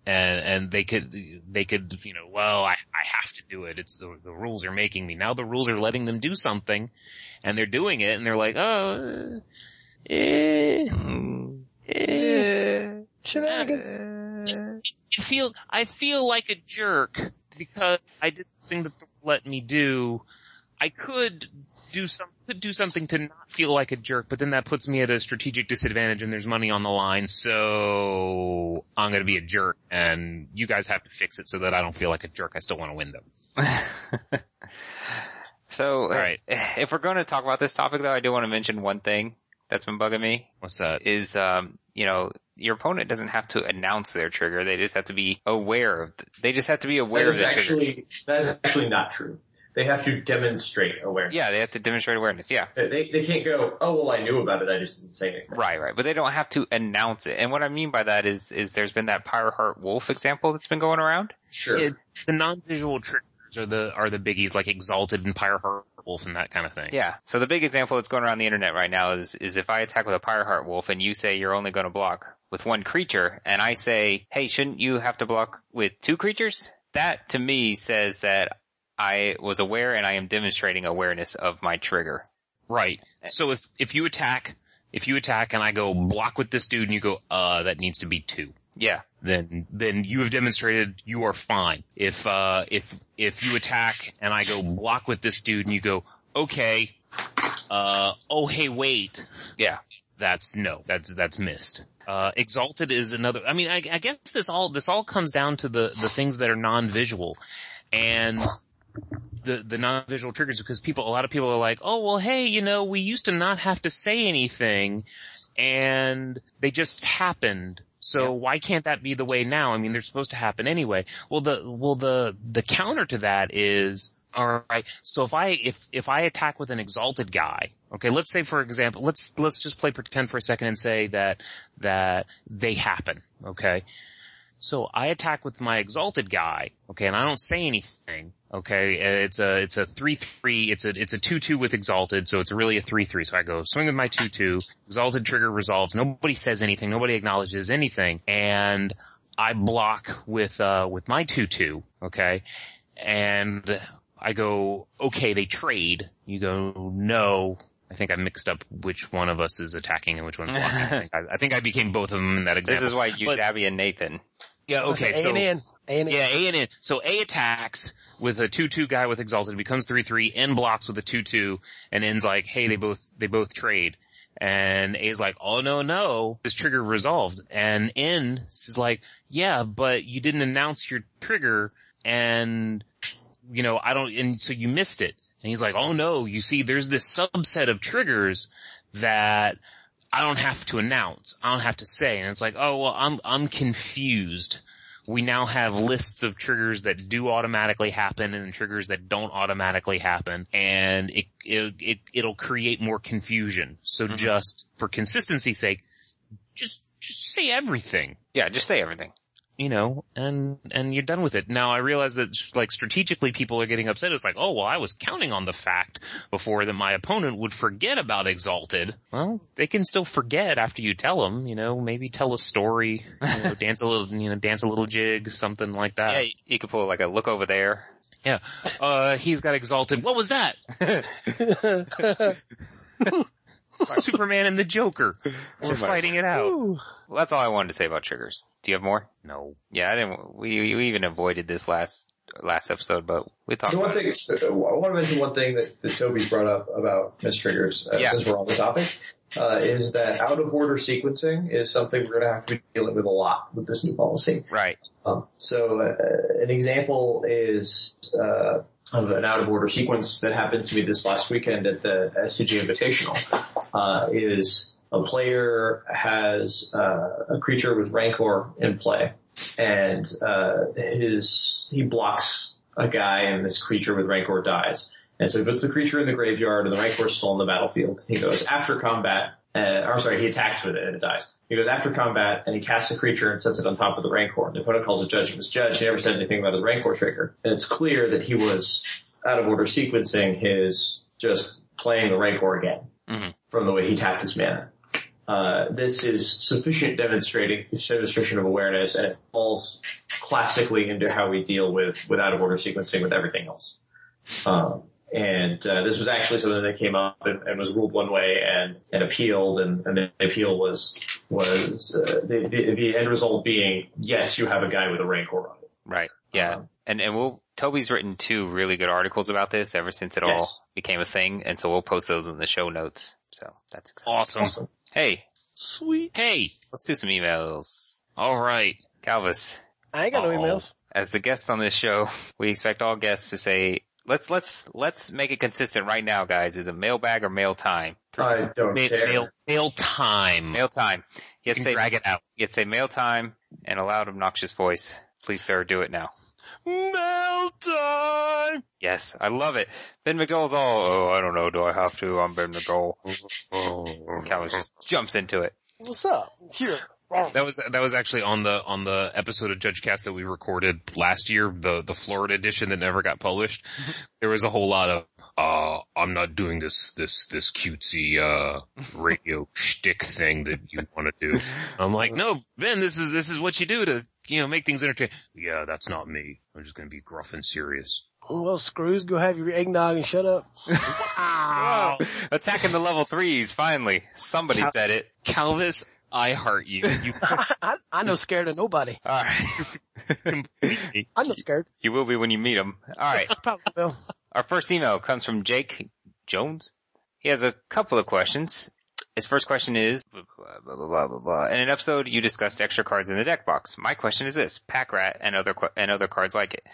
and, and they could, they could, you know, well, I, I have to do it. It's the, the rules are making me. Now the rules are letting them do something, and they're doing it, and they're like, oh, eh, Mm. eh. Shenanigans. I feel I feel like a jerk because I did the thing that they let me do. I could do some could do something to not feel like a jerk, but then that puts me at a strategic disadvantage and there's money on the line, so I'm gonna be a jerk and you guys have to fix it so that I don't feel like a jerk. I still want to win though. *laughs* so, right. if we're going to talk about this topic though, I do want to mention one thing that's been bugging me What's that? is, um, you know, your opponent doesn't have to announce their trigger. They just have to be aware of, they just have to be aware That of is their trigger. actually that is actually not true. They have to demonstrate awareness. Yeah, they have to demonstrate awareness. Yeah. They they can't go, oh well, I knew about it, I just didn't say anything. Right, right. But they don't have to announce it. And what I mean by that is, is there's been that Pyreheart Wolf example that's been going around. Sure. It- the non-visual triggers are the are the biggies like Exalted and Pyreheart Wolf and that kind of thing. Yeah. So the big example that's going around the internet right now is, is if I attack with a Pyreheart Wolf and you say you're only going to block with one creature and I say, hey, shouldn't you have to block with two creatures? That to me says that I was aware and I am demonstrating awareness of my trigger. Right. So if if you attack, if you attack and I go block with this dude and you go, uh, that needs to be two, Yeah. then then you have demonstrated you are fine. If uh if if you attack and I go block with this dude and you go, okay, uh, oh hey wait, Yeah. that's no, that's that's missed. Uh, exalted is another. I mean, I, I guess this all this all comes down to the the things that are non-visual, and the the non-visual triggers because people a lot of people are like, oh well, hey, you know, we used to not have to say anything, and they just happened. So Yeah. why can't that be the way now? I mean, they're supposed to happen anyway. Well, the well the the counter to that is all right. So if I if if I attack with an exalted guy, okay, let's say for example, let's let's just play pretend for a second and say that that they happen, okay. So I attack with my exalted guy, okay, and I don't say anything, okay. It's a it's a three three. It's a it's a two two with exalted, so it's really a three three. So I go swing with my two two. Exalted trigger resolves. Nobody says anything. Nobody acknowledges anything, and I block with uh with my two two, okay, and I go okay. They trade. You go no. I think I mixed up which one of us is attacking and which one's blocking. I, think I, I think I became both of them in that example. This is why you, But- Abby, and Nathan. Yeah, okay, A so and N. A and N. yeah, A and N. So A attacks with a two-two guy with exalted, becomes three-three. N blocks with a two-two, and N's like, hey, they both they both trade. And A's like, oh no no, this trigger resolved. And N is like, yeah, but you didn't announce your trigger, and you know I don't, and so you missed it. And he's like, oh no, you see, there's this subset of triggers that I don't have to announce. I don't have to say. And it's like, oh well, I'm I'm confused. We now have lists of triggers that do automatically happen and triggers that don't automatically happen, and it it, it it'll create more confusion. So Mhm. just for consistency's sake, just just say everything Yeah, just say everything. You know, and, and you're done with it. Now I realize that like strategically people are getting upset. It's like, oh well I was counting on the fact before that my opponent would forget about Exalted. Well, they can still forget after you tell them, you know, maybe tell a story, you know, *laughs* dance a little, you know, dance a little jig, something like that. you- you could pull like a look over there. Yeah. Uh, he's got Exalted. What was that? *laughs* *laughs* *laughs* Superman and the Joker. We're fighting it out. Well, that's all I wanted to say about triggers. Do you have more? No. Yeah, I didn't. We we even avoided this last last episode, but we talked. So one about it. thing, I want to mention one thing that, that Toby brought up about mistriggers, uh, Yeah. since we're on the topic, uh, is that out of order sequencing is something we're going to have to be dealing with a lot with this new policy. Right. Um, so uh, an example is uh, of an out of order sequence that happened to me this last weekend at the SCG Invitational. Uh, is a player has uh, a creature with Rancor in play, and uh, his he blocks a guy, and this creature with Rancor dies. And so he puts the creature in the graveyard, and the Rancor is still on the battlefield. He goes after combat, uh, or sorry, he attacks with it and it dies. He goes after combat and he casts a creature and sets it on top of the Rancor. And the opponent calls a judge, and this judge he never said anything about his Rancor trigger. And it's clear that he was out of order sequencing his just playing the Rancor again Mhm. from the way he tapped his mana. Uh, this is sufficient demonstrating demonstration of awareness, and it falls classically into how we deal with with out of order sequencing with everything else. Um, and uh, this was actually something that came up and, and was ruled one way and, and appealed, and, and the appeal was was uh, the, the the end result being yes, you have a guy with a rancor on it. Right. Yeah. Um, and and we'll Toby's written two really good articles about this ever since it all became a thing, and so we'll post those in the show notes. So that's exciting. Awesome. Awesome. Hey, Sweet. Hey. let's do some emails. All right. Calvis, I ain't got no Oh. emails. as the guest on this show, we expect all guests to say, let's let's let's make it consistent right now, guys. Is it mailbag or mail time? I don't Mail, care. mail, mail time. Mail time. You you have to say drag it out. you have to say mail time in a loud, obnoxious voice. Please, sir, do it now. Mail time. Yes, I love it. Ben McDowell's all, oh, I don't know, do I have to? I'm Ben McDowell. *laughs* Calvis just jumps into it. What's up? Here. That was that was actually on the on the episode of Judge Cast that we recorded last year, the the Florida edition that never got published. There was a whole lot of uh I'm not doing this this this cutesy uh radio *laughs* shtick thing that you want to do. I'm like, no, Ben, this is this is what you do to you know make things entertaining. Yeah, that's not me. I'm just gonna be gruff and serious. Well, screws, go have your eggnog and shut up. *laughs* Wow. Attacking the level threes, finally. Somebody Cal- said it. Calvis, I heart you. You *laughs* I, I know scared of nobody. Alright. *laughs* I'm not scared. you will be when you meet him. Alright. *laughs* Probably will. Our first email comes from Jake Jones. He has a couple of questions. His first question is, blah, blah, blah, blah, blah, blah. In an episode, you discussed extra cards in the deck box. My question is this, Pack Rat and other, and other cards like it.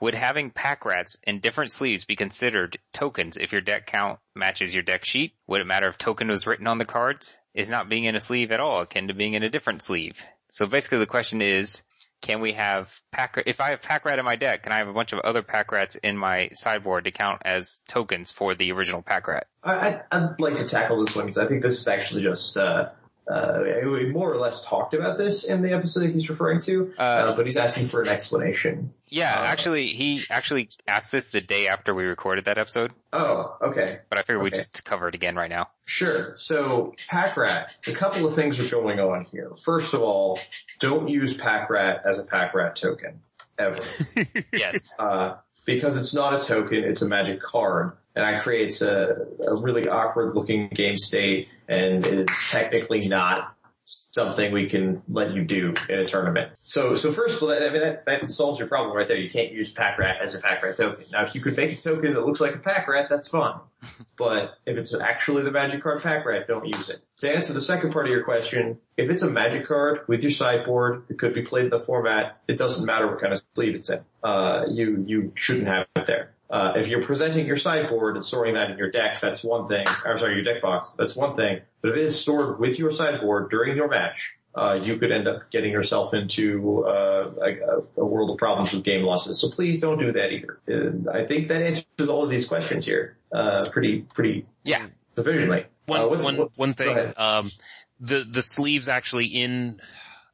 Would having Pack Rats in different sleeves be considered tokens if your deck count matches your deck sheet? Would it matter if token was written on the cards? Is not being in a sleeve at all akin to being in a different sleeve? So basically the question is, can we have pack, if I have pack rat in my deck, can I have a bunch of other pack rats in my sideboard to count as tokens for the original pack rat? I, I'd like to tackle this one because I think this is actually just uh, uh, we more or less talked about this in the episode he's referring to, uh, Uh, but he's asking for an explanation. Yeah, Uh, actually, he actually asked this the day after we recorded that episode, Oh, okay. but I figured we'd just cover it again right now. Sure. So Pack Rat, a couple of things are going on here. First of all, don't use Pack Rat as a Pack Rat token ever. *laughs* Yes. uh, because it's not a token, it's a magic card. And that creates a, a really awkward looking game state and it's technically not something we can let you do in a tournament. So, so first of all, I mean, that, that solves your problem right there. You can't use pack rat as a pack rat token. Now, if you could make a token that looks like a pack rat, that's fine. *laughs* But if it's actually the magic card pack rat, don't use it. To answer the second part of your question, if it's a magic card with your sideboard, it could be played in the format. It doesn't matter what kind of sleeve it's in. Uh, you, you shouldn't have it there. Uh, if you're presenting your sideboard and storing that in your deck, that's one thing. I'm sorry, your deck box, that's one thing. But if it is stored with your sideboard during your match, uh, you could end up getting yourself into uh, a, a world of problems with game losses. So please don't do that either. And I think that answers all of these questions here uh, pretty pretty Yeah. sufficiently. One, Uh, one, what- one thing, um, the, the sleeves actually in,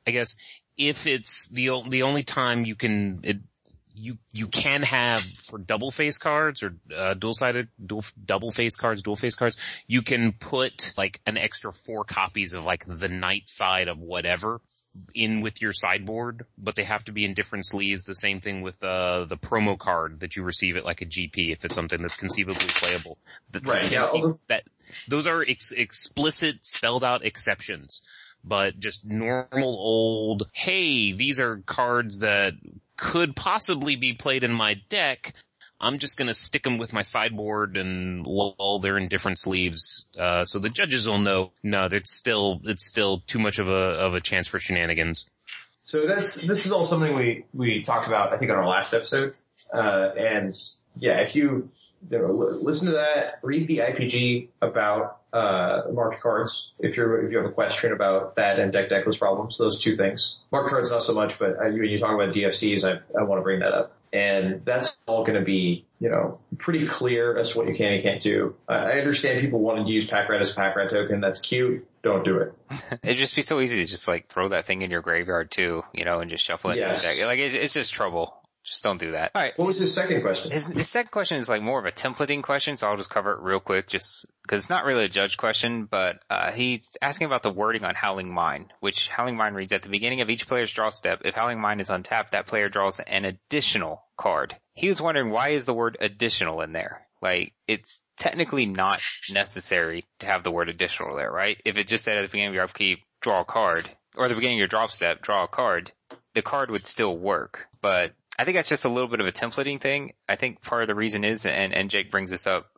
I guess, if it's the, the only time you can, it, you, you can have for double face cards or, uh, dual sided, dual, double face cards, dual face cards, you can put like an extra four copies of like the night side of whatever in with your sideboard, but they have to be in different sleeves. The same thing with uh, the promo card that you receive at like a GP if it's something that's conceivably playable. That- Right, yeah, those- that those are ex- explicit spelled out exceptions, but just normal old, hey, these are cards that could possibly be played in my deck. I'm just gonna stick them with my sideboard and lol, they're in different sleeves. Uh, so the judges will know, no, it's still, it's still too much of a, of a chance for shenanigans. So that's this is all something we we talked about I think on our last episode. Uh, and yeah, if you, listen to that, read the IPG about uh, marked cards. If you're if you have a question about that and deck deckless problems, those two things. Marked cards not so much, but you, when you talk about DFCs, I I want to bring that up. And that's all going to be, you know, pretty clear as to what you can and can't do. I understand people wanting to use pack rat as a pack rat token. That's cute. Don't do it. *laughs* It'd just be so easy to just like throw that thing in your graveyard too, you know, and just shuffle it. Yes. deck. Like it's, it's just trouble. Just don't do that. All right. What was his second question? His, his second question is like more of a templating question, so I'll just cover it real quick, just because it's not really a judge question, but uh, he's asking about the wording on Howling Mine, which Howling Mine reads at the beginning of each player's draw step. If Howling Mine is untapped, that player draws an additional card. He was wondering why is the word additional in there? Like it's technically not necessary to have the word additional there, right? If it just said at the beginning of your upkeep, draw a card, or at the beginning of your drop step, draw a card, the card would still work. But I think that's just a little bit of a templating thing. I think part of the reason is, and, and Jake brings this up,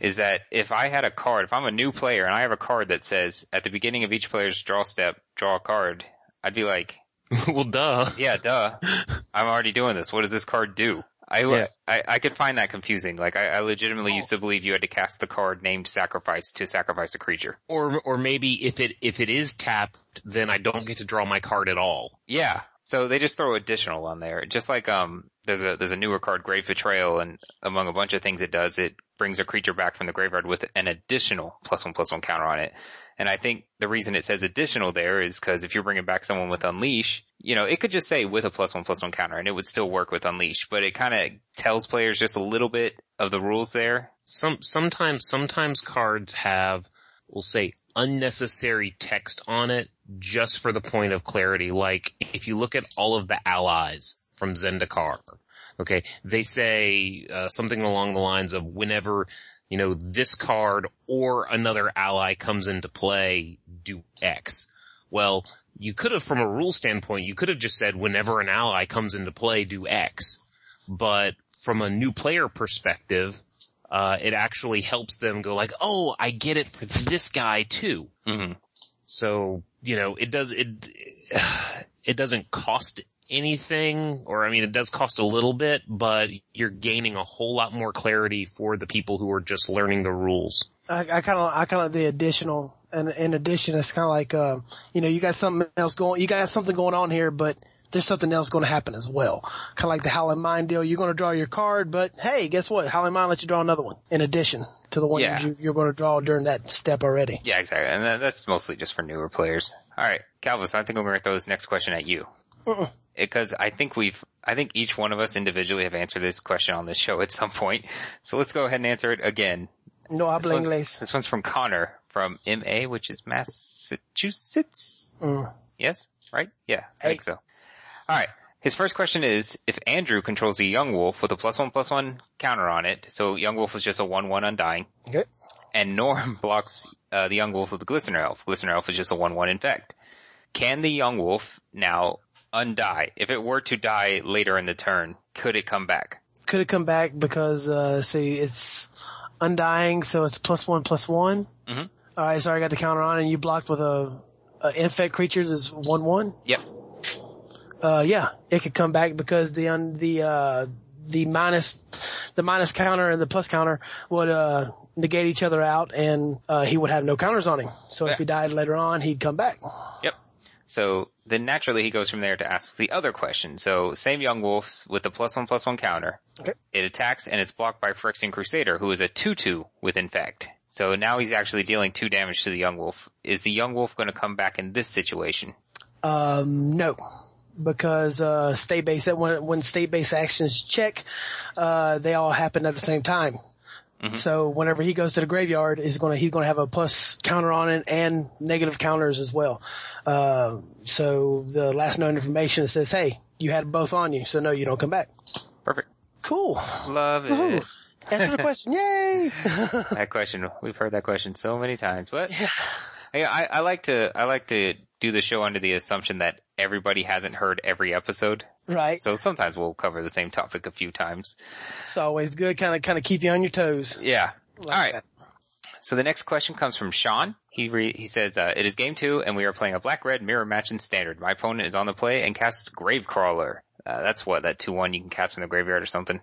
is that if I had a card, if I'm a new player and I have a card that says at the beginning of each player's draw step, draw a card, I'd be like, *laughs* well, duh. yeah, duh. *laughs* I'm already doing this. What does this card do? I, Yeah. I, I could find that confusing. Like I, I legitimately used to believe you had to cast the card named sacrifice to sacrifice a creature. Or, or maybe if it, if it is tapped, then I don't get to draw my card at all. Yeah. So they just throw additional on there. Just like um there's a there's a newer card, Grave Betrayal, and among a bunch of things it does, it brings a creature back from the graveyard with an additional plus one plus one counter on it. And I think the reason it says additional there is because if you're bringing back someone with Unleash, you know, it could just say with a plus one plus one counter and it would still work with Unleash, but it kind of tells players just a little bit of the rules there. Some, sometimes, sometimes cards have, we'll say, unnecessary text on it just for the point of clarity. Like, if you look at all of the allies from Zendikar, okay, they say, uh, something along the lines of whenever, you know, this card or another ally comes into play, do X. Well, you could have, from a rule standpoint, you could have just said whenever an ally comes into play, do X. But from a new player perspective, uh, it actually helps them go like, oh, I get it for this guy too. hmm So, you know, it does, it, *sighs* it doesn't cost anything, or I mean, it does cost a little bit, but you're gaining a whole lot more clarity for the people who are just learning the rules. I, I kind of, I kind of the additional, and in addition, it's kind of like, um, you know, you got something else going, you got something going on here, but there's something else going to happen as well. Kind of like the Howling Mine deal. You're going to draw your card, but hey, guess what? Howling Mine lets you draw another one in addition to the one Yeah. you, you're going to draw during that step already. Yeah, exactly. And that's mostly just for newer players. All right, Calvin. So I think I'm going to throw this next question at you. Uh-uh. Because I think we've, I think each one of us individually have answered this question on this show at some point. So let's go ahead and answer it again. No habla one- inglés. This one's from Connor from MA, which is Massachusetts. Mm. Yes, right? Yeah, I think so. All right. His first question is, if Andrew controls a young wolf with a plus one plus one counter on it, so young wolf is just a one one undying, Okay. and Norm *laughs* blocks uh, the young wolf with the glistener elf. Glistener elf is just a one one infect. Can the young wolf now undie? If it were to die later in the turn, could it come back? Could it come back because, uh, see, it's undying, so it's plus one plus one. Mhm. Alright, so I got the counter on and you blocked with a, a infect creatures is one one. Yep. Uh, yeah, it could come back because the, un, the, uh, the minus, the minus counter and the plus counter would, uh, negate each other out and, uh, he would have no counters on him. So Yeah. if he died later on, he'd come back. Yep. So then naturally he goes from there to ask the other question. So same young wolves with the plus one plus one counter. Okay. It attacks and it's blocked by Phyrexian Crusader, who is a two-two with infect. So now he's actually dealing two damage to the young wolf. Is the young wolf going to come back in this situation? Um, no. Because, uh, state based, when, when state based actions check, uh, they all happen at the same time. Mhm. So whenever he goes to the graveyard, he's gonna, he's gonna have a plus counter on it and negative counters as well. Uh, so the last known information says, hey, you had both on you, so no, you don't come back. Perfect. Cool. Love Woohoo. it. Answer the question. *laughs* Yay! that question, we've heard that question so many times, but Yeah. I, I like to, I like to do the show under the assumption that everybody hasn't heard every episode. right. So sometimes we'll cover the same topic a few times. It's always good, kind of, kind of keep you on your toes. Yeah. Like All right. that. So the next question comes from Sean. He re- he says, uh, it is game two and we are playing a black-red mirror match in standard. My opponent is on the play and casts Gravecrawler. Uh, that's what, that 2-1 you can cast from the graveyard or something.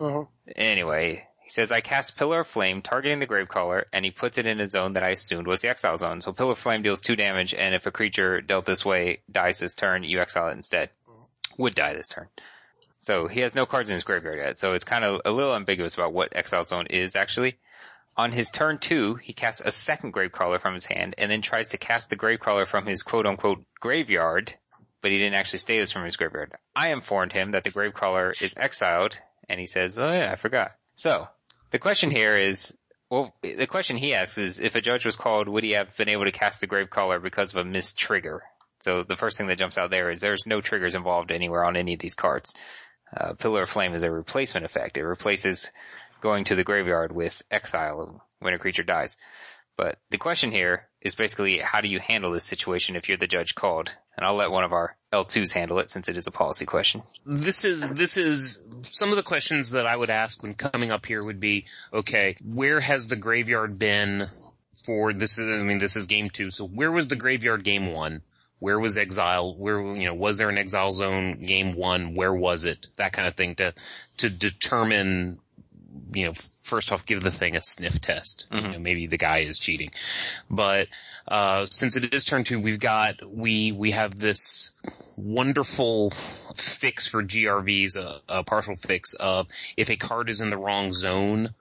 Uh-huh. Anyway, he says, I cast Pillar of Flame targeting the Gravecrawler and he puts it in a zone that I assumed was the exile zone. So Pillar of Flame deals two damage and if a creature dealt this way dies this turn, you exile it instead. Would die this turn. So he has no cards in his graveyard yet, so it's kind of a little ambiguous about what exile zone is actually. On his turn two, he casts a second Gravecrawler from his hand and then tries to cast the Gravecrawler from his quote unquote graveyard, but he didn't actually stay this from his graveyard. I informed him that the Gravecrawler is exiled and he says, oh yeah, I forgot. So, the question here is, well, the question he asks is, if a judge was called, would he have been able to cast the Gravecrawler because of a missed trigger? So the first thing that jumps out there is there's no triggers involved anywhere on any of these cards. Uh, Pillar of Flame is a replacement effect. It replaces going to the graveyard with exile when a creature dies. But the question here is basically how do you handle this situation if you're the judge called? And I'll let one of our L2s handle it since it is a policy question. this is this is some of the questions that I would ask when coming up here would be okay, where has the graveyard been for this is I mean this is game 2. So where was the graveyard game 1? Where was exile? Where you know was there an exile zone game 1? Where was it? That kind of thing to to determine you know first off give the thing a sniff test. You know, maybe the guy is cheating. But uh since it is turn 2, we've got we we have this wonderful fix for GRVs, a, a partial fix of if a card is in the wrong zone,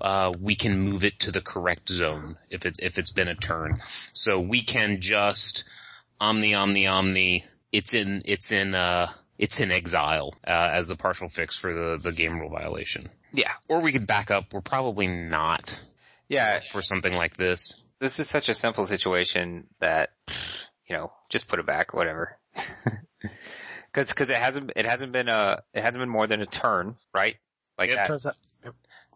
uh, we can move it to the correct zone if it if it's been a turn. So we can just omni omni omni. It's in it's in uh it's in exile uh, as the partial fix for the the game rule violation. Yeah. Or we could back up. We're probably not Yeah, for something like this. this is such a simple situation that, you know, just put it back, whatever. *laughs* Cause, cause it hasn't, it hasn't been a, it hasn't been more than a turn, right? Like Yep. that. Turns out,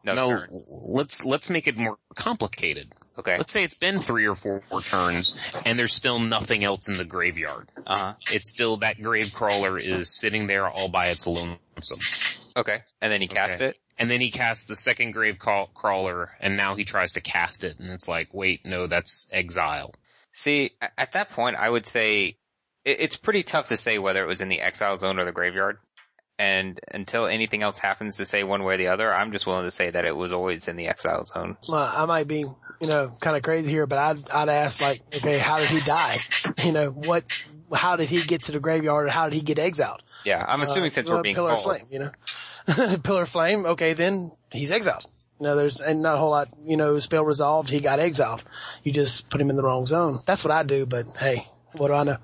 No, no, turn. let's let's make it more complicated. Okay. Let's say it's been three or four turns and there's still nothing else in the graveyard. Uh huh. It's still that grave crawler is sitting there all by its lonesome. Okay. And then he casts Okay. it. And then he casts the second grave craw- crawler and now he tries to cast it and it's like, wait, no, that's exile. See, at that point, I would say it's pretty tough to say whether it was in the exile zone or the graveyard. And until anything else happens to say one way or the other, I'm just willing to say that it was always in the exile zone. well, I might be, you know, kind of crazy here, but I'd, I'd ask like, okay, how did he die? You know, what, how did he get to the graveyard or how did he get exiled? Yeah, I'm assuming Uh, since we're being Pillar Flame, you know. *laughs* Pillar of Flame, okay, then he's exiled. You know, there's and not a whole lot. You know, spell resolved. He got exiled. You just put him in the wrong zone. That's what I do. But hey, what do I know?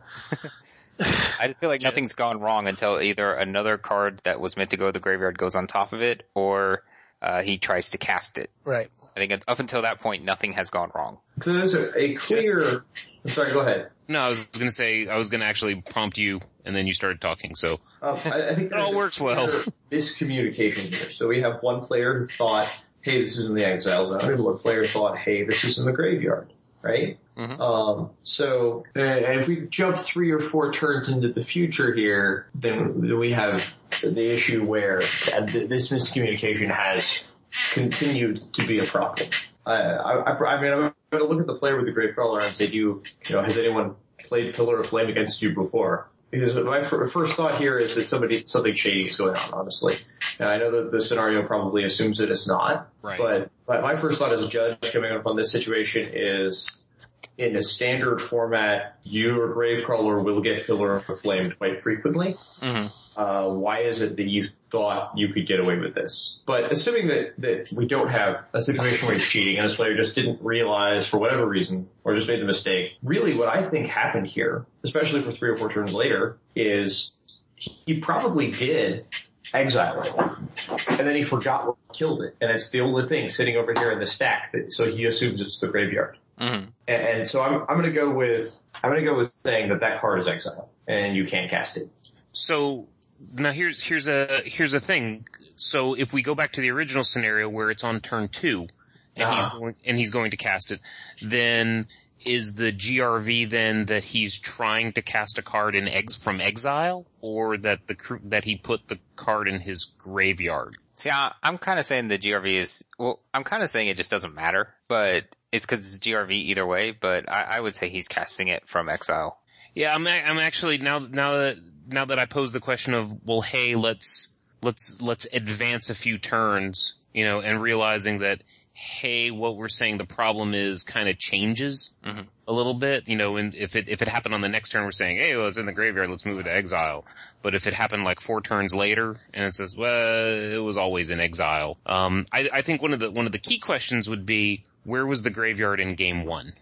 *laughs* *sighs* I just feel like nothing's gone wrong until either another card that was meant to go to the graveyard goes on top of it, or uh, he tries to cast it. Right. I think up until that point, nothing has gone wrong. So there's a, a clear. I'm sorry. Go ahead. No, I was going to say I was going to actually prompt you, and then you started talking. So Um, I, I think It all works well. clear Miscommunication here. So we have one player who thought, "Hey, this is in the exile zone," and one player thought, "Hey, this is in the graveyard." Right. Mhm. Um, so, uh, and if we jump three or four turns into the future here, then, then we have the issue where uh, th- this miscommunication has continued to be a problem. I, I, I mean, I'm going to look at the player with the Grave Crawler and say, do you, you know, has anyone played Pillar of Flame against you before? Because my fir- first thought here is that somebody, something shady is going on, honestly. And I know that the scenario probably assumes that it's not, Right. but, but my first thought as a judge coming up on this situation is in a standard format, you or Gravecrawler will get Pillar of Flame quite frequently. Uh, why is it that you thought you could get away with this? But assuming that, that we don't have a situation where he's cheating and this player just didn't realize for whatever reason or just made the mistake, really what I think happened here, especially for three or four turns later, is he probably did exile it. And then he forgot what killed it. And it's the only thing sitting over here in the stack. That, so he assumes it's the graveyard. Hmm And, and so I'm, I'm gonna go with, I'm gonna go with saying that that card is exile and you can't cast it. So now here's here's a here's a thing. So if we go back to the original scenario where it's on turn two, and he's Ah. going and he's going to cast it, then is the GRV then that he's trying to cast a card in ex from exile, or that the that he put the card in his graveyard? See, I, I'm kind of saying the GRV is, well, I'm kind of saying it just doesn't matter, but it's because it's GRV either way, but I, I would say he's casting it from exile. Yeah, I'm I'm actually now now that now that I pose the question of well, hey, let's let's let's advance a few turns, you know, and realizing that hey, what we're saying the problem is kind of changes Mhm. a little bit, you know, and if it if it happened on the next turn, we're saying hey, well, it's in the graveyard, let's move it to exile. But if it happened like four turns later, and it says well, it was always in exile, um, I, I think one of the one of the key questions would be where was the graveyard in game one?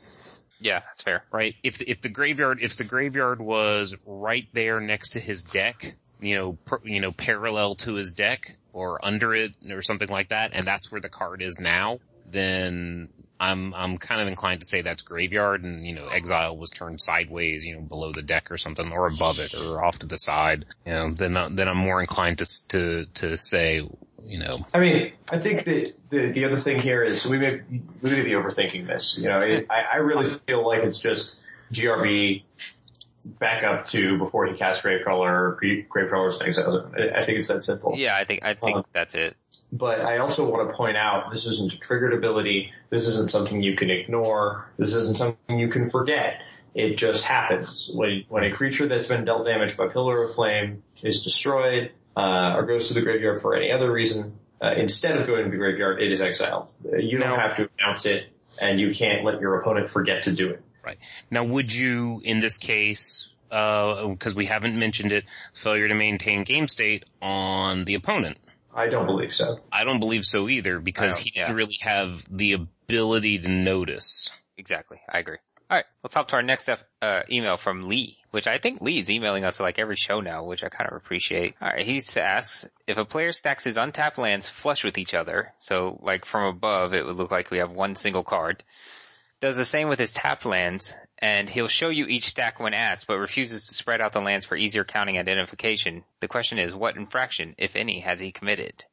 Yeah, that's fair. right? If if the graveyard if the graveyard was right there next to his deck, you know, per, you know, parallel to his deck or under it or something like that, and that's where the card is now, then I'm I'm kind of inclined to say that's graveyard, and you know, exile was turned sideways, you know, below the deck or something, or above it, or off to the side. You know, then I- then I'm more inclined to to to say, you know, I mean, I think that the, the other thing here is we may, we may be overthinking this. You know, it, I, I really feel like it's just GRV back up to before he cast Gravecrawler, Gra- Gravecrawler's an exile zone. I, I think it's that simple. Yeah, I think, I think Uh, that's it. But I also want to point out this isn't a triggered ability. This isn't something you can ignore. This isn't something you can forget. It just happens when when a creature that's been dealt damage by Pillar of Flame is destroyed uh, or goes to the graveyard for any other reason. Uh, instead of going to the graveyard, it is exiled. Uh, You don't have to announce it, and you can't let your opponent forget to do it. Right. Now, would you, in this case, because we haven't mentioned it, failure to maintain game state on the opponent? I don't believe so. I don't believe so either because he didn't yeah. really have the ability to notice. Exactly. I agree. All right, let's hop to our next ep- uh, email from Lee, which I think Lee is emailing us like every show now, which I kind of appreciate. All right, he asks if a player stacks his untapped lands flush with each other, so like from above, it would look like we have one single card. Does the same with his tap lands, and he'll show you each stack when asked, but refuses to spread out the lands for easier counting identification. The question is, what infraction, if any, has he committed?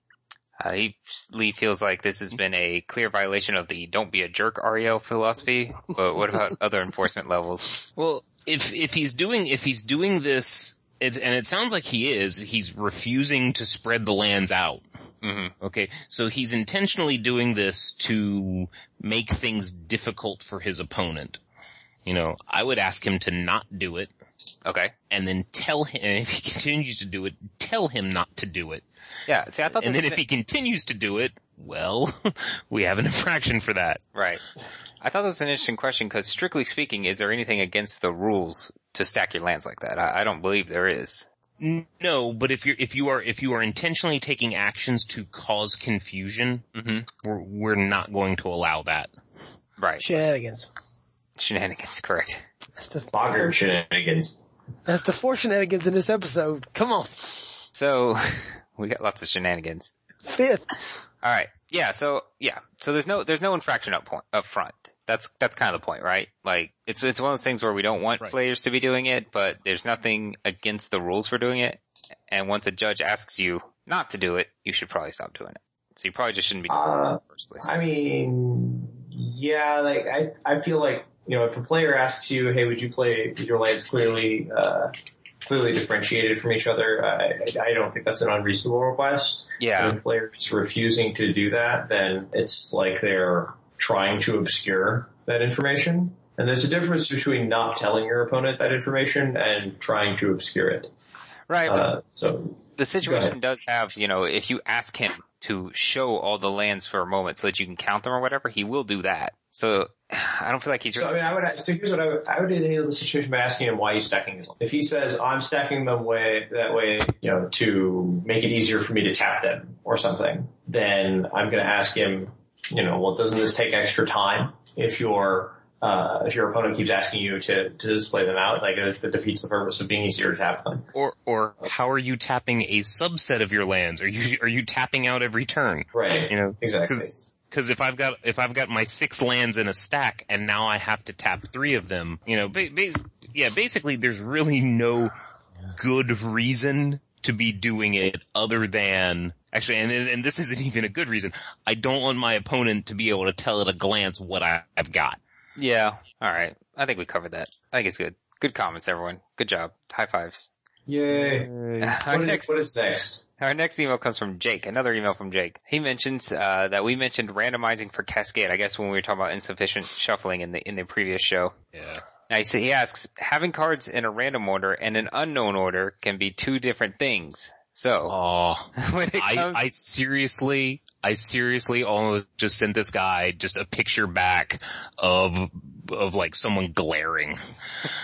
Uh, he, Lee feels like this has been a clear violation of the don't be a jerk Ariel philosophy, but what about *laughs* other enforcement levels? Well, if if he's doing if he's doing this, it, and it sounds like he is, he's refusing to spread the lands out. hmm Okay, so he's intentionally doing this to make things difficult for his opponent. You know, I would ask him to not do it, Okay. and then tell him if he *laughs* continues to do it, tell him not to do it. Yeah, see I thought And then if he continues to do it, well, *laughs* we have an infraction for that. Right. I thought that was an interesting question because strictly speaking, is there anything against the rules to stack your lands like that? I, I don't believe there is. No, but if you're if you are if you are intentionally taking actions to cause confusion, hmm we're we're not going to allow that. Right. Shenanigans. Shenanigans, correct. That's the Boggart shenanigans. that's the four shenanigans in this episode. Come on, So *laughs* we got lots of shenanigans. fifth. All right. Yeah. So yeah. So there's no there's no infraction up point up front. That's that's kind of the point, right? Like it's it's one of those things where we don't want Right. players to be doing it, but there's nothing against the rules for doing it. And once a judge asks you not to do it, you should probably stop doing it. So you probably just shouldn't be doing it in Uh, the first place. I mean, yeah, like I, I feel like you know if a player asks you, hey, would you play your lands clearly, uh, clearly differentiated from each other? I, I don't think that's an unreasonable request. Yeah. If a player is refusing to do that, then it's like they're trying to obscure that information. And there's a difference between not telling your opponent that information and trying to obscure it. Right. Uh, so the situation does have, you know, if you ask him to show all the lands for a moment so that you can count them or whatever, he will do that. So I don't feel like he's So I mean, I would. So here's what I would. I would handle the situation by asking him why he's stacking his. If he says I'm stacking them way that way, you know, to make it easier for me to tap them or something, then I'm going to ask him, you know, well, doesn't this take extra time if your uh, if your opponent keeps asking you to to display them out? Like it, defeats the purpose of being easier to tap them. Or or how are you tapping a subset of your lands? Are you are you tapping out every turn? Right. You know, Exactly. Because if I've got if I've got my six lands in a stack and now I have to tap three of them, you know, ba- ba- yeah, basically there's really no good reason to be doing it other than actually, and and this isn't even a good reason. I don't want my opponent to be able to tell at a glance what I, I've got. yeah. All right. I think we covered that. I think it's good. Good comments, everyone. Good job. High fives. Yay. Our What is, next, what is next? our next email comes from Jake. Another email from Jake. He mentions uh, that we mentioned randomizing for Cascade. I guess when we were talking about insufficient shuffling in the in the previous show. Yeah. Now he, asks, having cards in a random order and an unknown order can be two different things. So Oh, *laughs* it I, comes, I seriously, I seriously almost just sent this guy just a picture back of, of like someone glaring.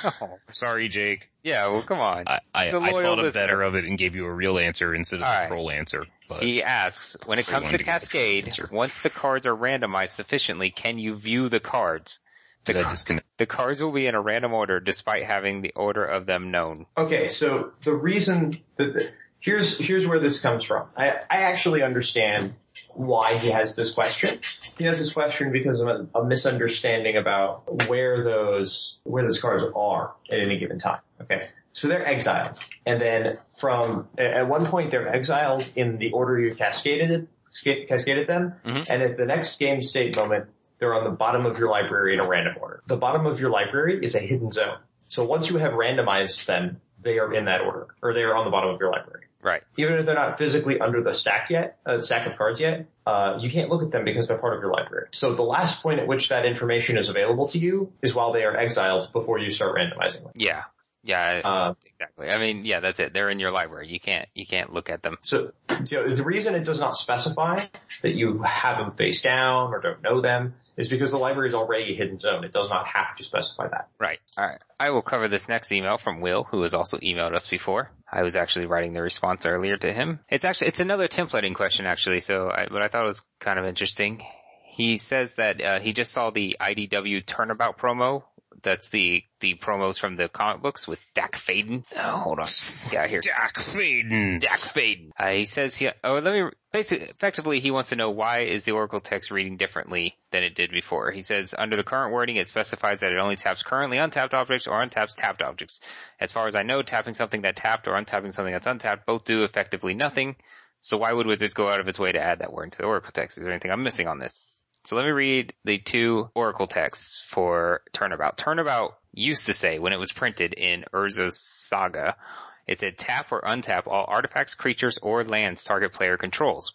Oh, *laughs* *laughs* Sorry, Jake. yeah, well, come on. I, I, I thought of listener. better of it and gave you a real answer instead of All a right. troll answer. But He asks, when it comes to Cascade, once the cards are randomized sufficiently, can you view the cards? The, did I car- disconnect? the cards will be in a random order despite having the order of them known. Okay, so the reason that the, here's here's where this comes from. I I actually understand why he has this question. He has this question because of a, a misunderstanding about where those where those cards are at any given time. Okay, so they're exiled, and then from at one point they're exiled in the order you cascaded it, cascaded them, Mhm. and at the next game state moment they're on the bottom of your library in a random order. The bottom of your library is a hidden zone. So once you have randomized them, they are in that order, or they are on the bottom of your library. Right. Even if they're not physically under the stack yet, uh, the stack of cards yet, uh, you can't look at them because they're part of your library. So the last point at which that information is available to you is while they are exiled before you start randomizing them. Yeah. Yeah, Uh, exactly. I mean, yeah, that's it. They're in your library. You can't, you can't look at them. so you know, the reason it does not specify that you have them face down or don't know them is because the library is already a hidden zone. It does not have to specify that. Right. All right. I will cover this next email from Will, who has also emailed us before. I was actually writing the response earlier to him. It's actually it's another templating question actually. So, I, but I thought it was kind of interesting. He says that uh, he just saw the IDW Turnabout promo. That's the the promos from the comic books with Dack Fayden. Oh, hold on, yeah, here. Jack Fayden. Dack Fayden. Uh, he says he, oh, let me, basically, effectively, he wants to know why is the Oracle text reading differently than it did before. He says, under the current wording, it specifies that it only taps currently untapped objects or untaps tapped objects. As far as I know, tapping something that tapped or untapping something that's untapped both do effectively nothing. So why would Wizards go out of its way to add that word into the Oracle text? Is there anything I'm missing on this? So let me read the two Oracle texts for Turnabout. Turnabout used to say when it was printed in Urza's Saga, it said tap or untap all artifacts, creatures, or lands target player controls.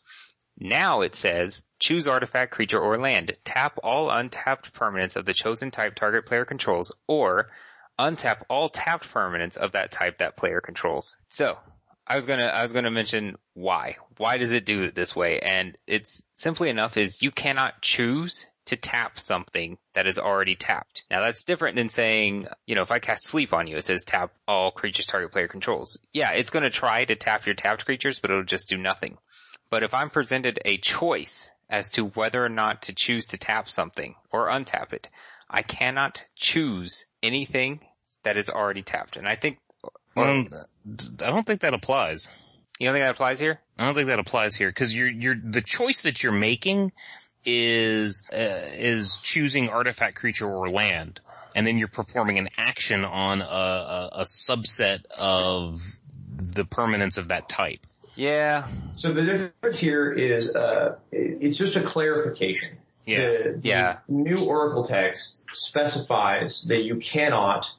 Now it says choose artifact, creature, or land. Tap all untapped permanents of the chosen type target player controls, or untap all tapped permanents of that type that player controls. So I was gonna I was gonna mention why. Why does it do it this way? And it's simply enough is you cannot choose to tap something that is already tapped. Now that's different than saying, you know, if I cast sleep on you, it says tap all creatures target player controls. Yeah, it's to try to tap your tapped creatures, but it'll just do nothing. But if I'm presented a choice as to whether or not to choose to tap something or untap it, I cannot choose anything that is already tapped. And I think, Um, I don't think that applies. you don't think that applies here? I don't think that applies here because you're you're the choice that you're making is uh, is choosing artifact, creature, or land, and then you're performing an action on a, a, a subset of the permanents of that type. Yeah. So the difference here is uh, it's just a clarification. Yeah. The, the Yeah. new Oracle text specifies that you cannot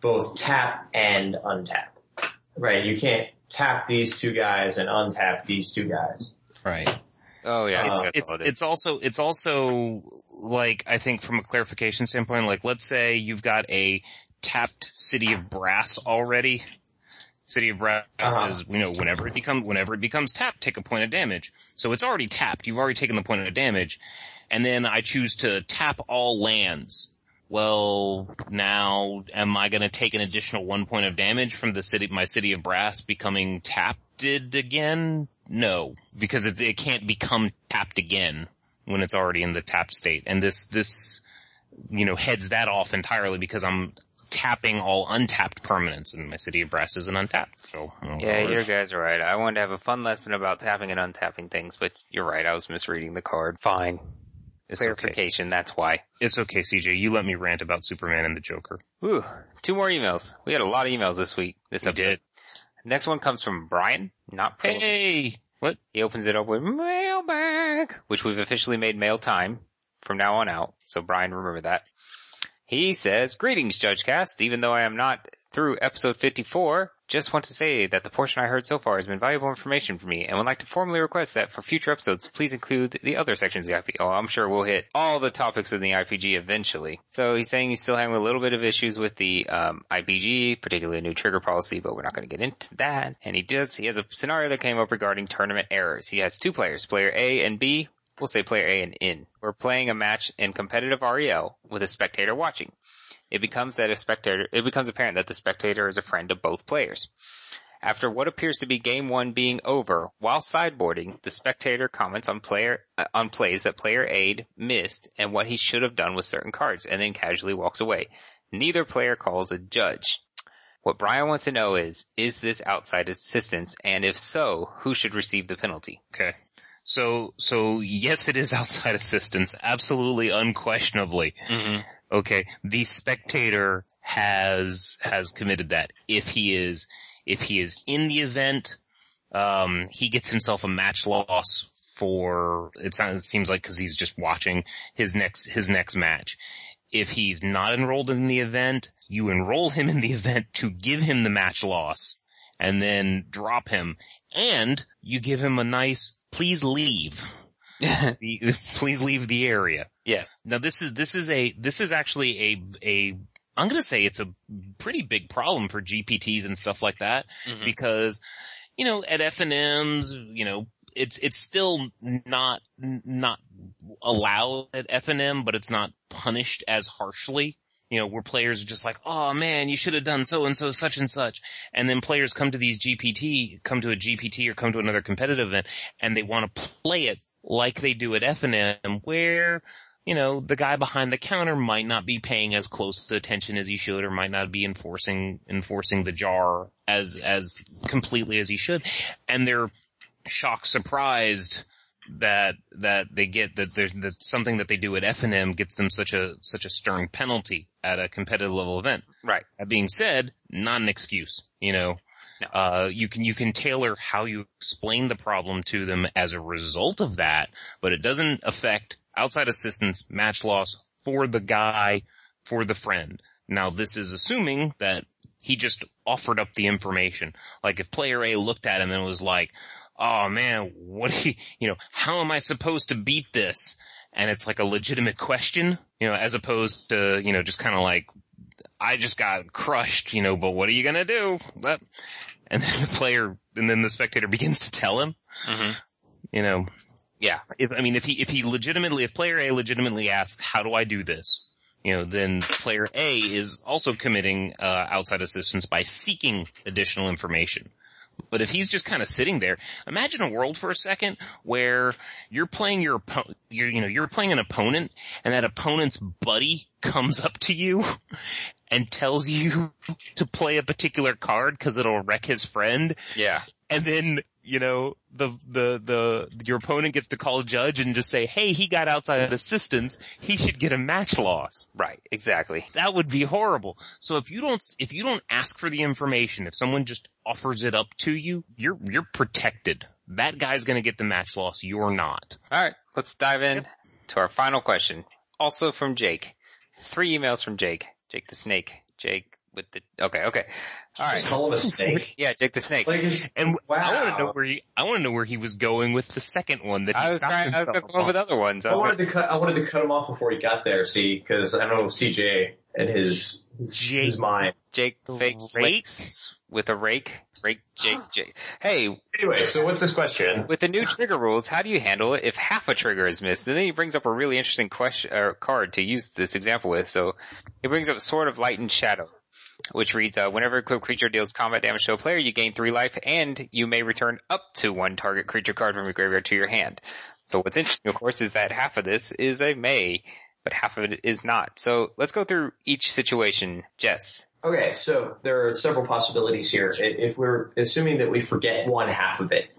both tap and untap. Right? You can't tap these two guys and untap these two guys. Right. Oh yeah. Uh, it's it is. it's also it's also like I think from a clarification standpoint, like let's say you've got a tapped City of Brass already. City of Brass Uh-huh. is you know whenever it becomes whenever it becomes tapped, take a point of damage. So it's already tapped. You've already taken the point of damage, and then I choose to tap all lands. Well, now am I going to take an additional one point of damage from the city, my city of brass becoming tapped again? No, because it, it can't become tapped again when it's already in the tapped state. And this, this, you know, heads that off entirely because I'm tapping all untapped permanents and my city of brass isn't untapped. So, I don't know. Yeah, you guys are right. I wanted to have a fun lesson about tapping and untapping things, but you're right. I was misreading the card. Fine. It's okay. Clarification. That's why. It's okay, CJ. You let me rant about Superman and the Joker. Ooh, Two more emails. We had a lot of emails this week. This We episode. did. Next one comes from Brian, not Paul. Hey! What? He opens it up with mailbag, which we've officially made mail time from now on out. So Brian, remember that. He says, greetings, Judge Cast. Even though I am not through episode 54, just want to say that the portion I heard so far has been valuable information for me and would like to formally request that for future episodes, please include the other sections of the IP. Oh, I'm sure we'll hit all the topics in the IPG eventually. So he's saying he's still having a little bit of issues with the um, IPG, particularly a new trigger policy, but we're not going to get into that. And he does, he has a scenario that came up regarding tournament errors. He has two players, player A and B, we'll say player A and in. We're playing a match in competitive REL with a spectator watching. It becomes that a spectator, it becomes apparent that the spectator is a friend of both players. After what appears to be game one being over, while sideboarding, the spectator comments on player, uh, on plays that player A missed and what he should have done with certain cards and then casually walks away. Neither player calls a judge. What Brian wants to know is, is this outside assistance? And if so, who should receive the penalty? Okay. So, so yes, it is *laughs* outside assistance. Absolutely, unquestionably. Okay. The spectator has, has committed that. If he is, if he is in the event, um, he gets himself a match loss for, it sounds, it seems like cause he's just watching his next, his next match. If he's not enrolled in the event, you enroll him in the event to give him the match loss and then drop him and you give him a nice, please leave. *laughs* The- *laughs* please leave the area. yes. Now this is, this is a, this is actually a, a, I'm gonna say it's a pretty big problem for GPTs and stuff like that Mhm. because, you know, at FNMs, you know, it's, it's still not, not allowed at FNM, but it's not punished as harshly. You know, where players are just like, oh man, you should have done so and so, such and such. And then players come to these GPT, come to a GPT or come to another competitive event and they want to play it like they do at FNM where, you know, the guy behind the counter might not be paying as close attention as he should or might not be enforcing, enforcing the JAR as, as completely as he should. And they're shocked, surprised that, that they get that there's that something that they do at FNM gets them such a, such a stern penalty at a competitive level event. Right. That being said, not an excuse, you know. No. Uh, you can, you can tailor how you explain the problem to them as a result of that, but it doesn't affect outside assistance, match loss for the guy, for the friend. Now this is assuming that he just offered up the information. Like if player A looked at him and was like, oh man, what do you, you know, how am I supposed to beat this? And it's like a legitimate question, you know, as opposed to, you know, just kind of like, I just got crushed, you know, but what are you gonna do? But, and then the player, and then the spectator begins to tell him, Mm-hmm. you know, Yeah. If I mean, if he if he legitimately, if player A legitimately asks, "How do I do this?" You know, then player A is also committing uh, outside assistance by seeking additional information. But if he's just kind of sitting there, imagine a world for a second where you're playing your opponent, you're, you know, you're playing an opponent and that opponent's buddy comes up to you *laughs* and tells you *laughs* to play a particular card because it'll wreck his friend. Yeah. And then, you know, the, the, the, your opponent gets to call a judge and just say, hey, he got outside assistance. He should get a match loss. Right. Exactly. That would be horrible. So if you don't, if you don't ask for the information, if someone just offers it up to you, you're, you're protected. That guy's gonna get the match loss. You're not. All right. Let's dive in to our final question. Also from Jake. Three emails from Jake. Jake the Snake. Jake with the, okay, okay. all right. Just call him a snake. *laughs* Yeah, Jake the Snake. Like, it's- And I want to know where he, I want to know where he was going with the second one that he I was stopped trying, I was himself going with other ones. I I was wanted to cut. I wanted to cut him off before he got there. See, because I know CJ and his his, Jake. his mind. Jake fakes Rake? lakes with a rake. Rake Jake *gasps* Jake. Hey, Anyway, so what's this question? with the new trigger rules, how do you handle it if half a trigger is missed? And then he brings up a really interesting question or card to use this example with. So he brings up Sword of Light and Shadow, which reads, uh, whenever a equipped creature deals combat damage to a player, you gain three life and you may return up to one target creature card from your graveyard to your hand. So what's interesting, of course, is that half of this is a may, but half of it is not. So let's go through each situation. Jess. Okay, so there are several possibilities here. If we're assuming that we forget one half of it,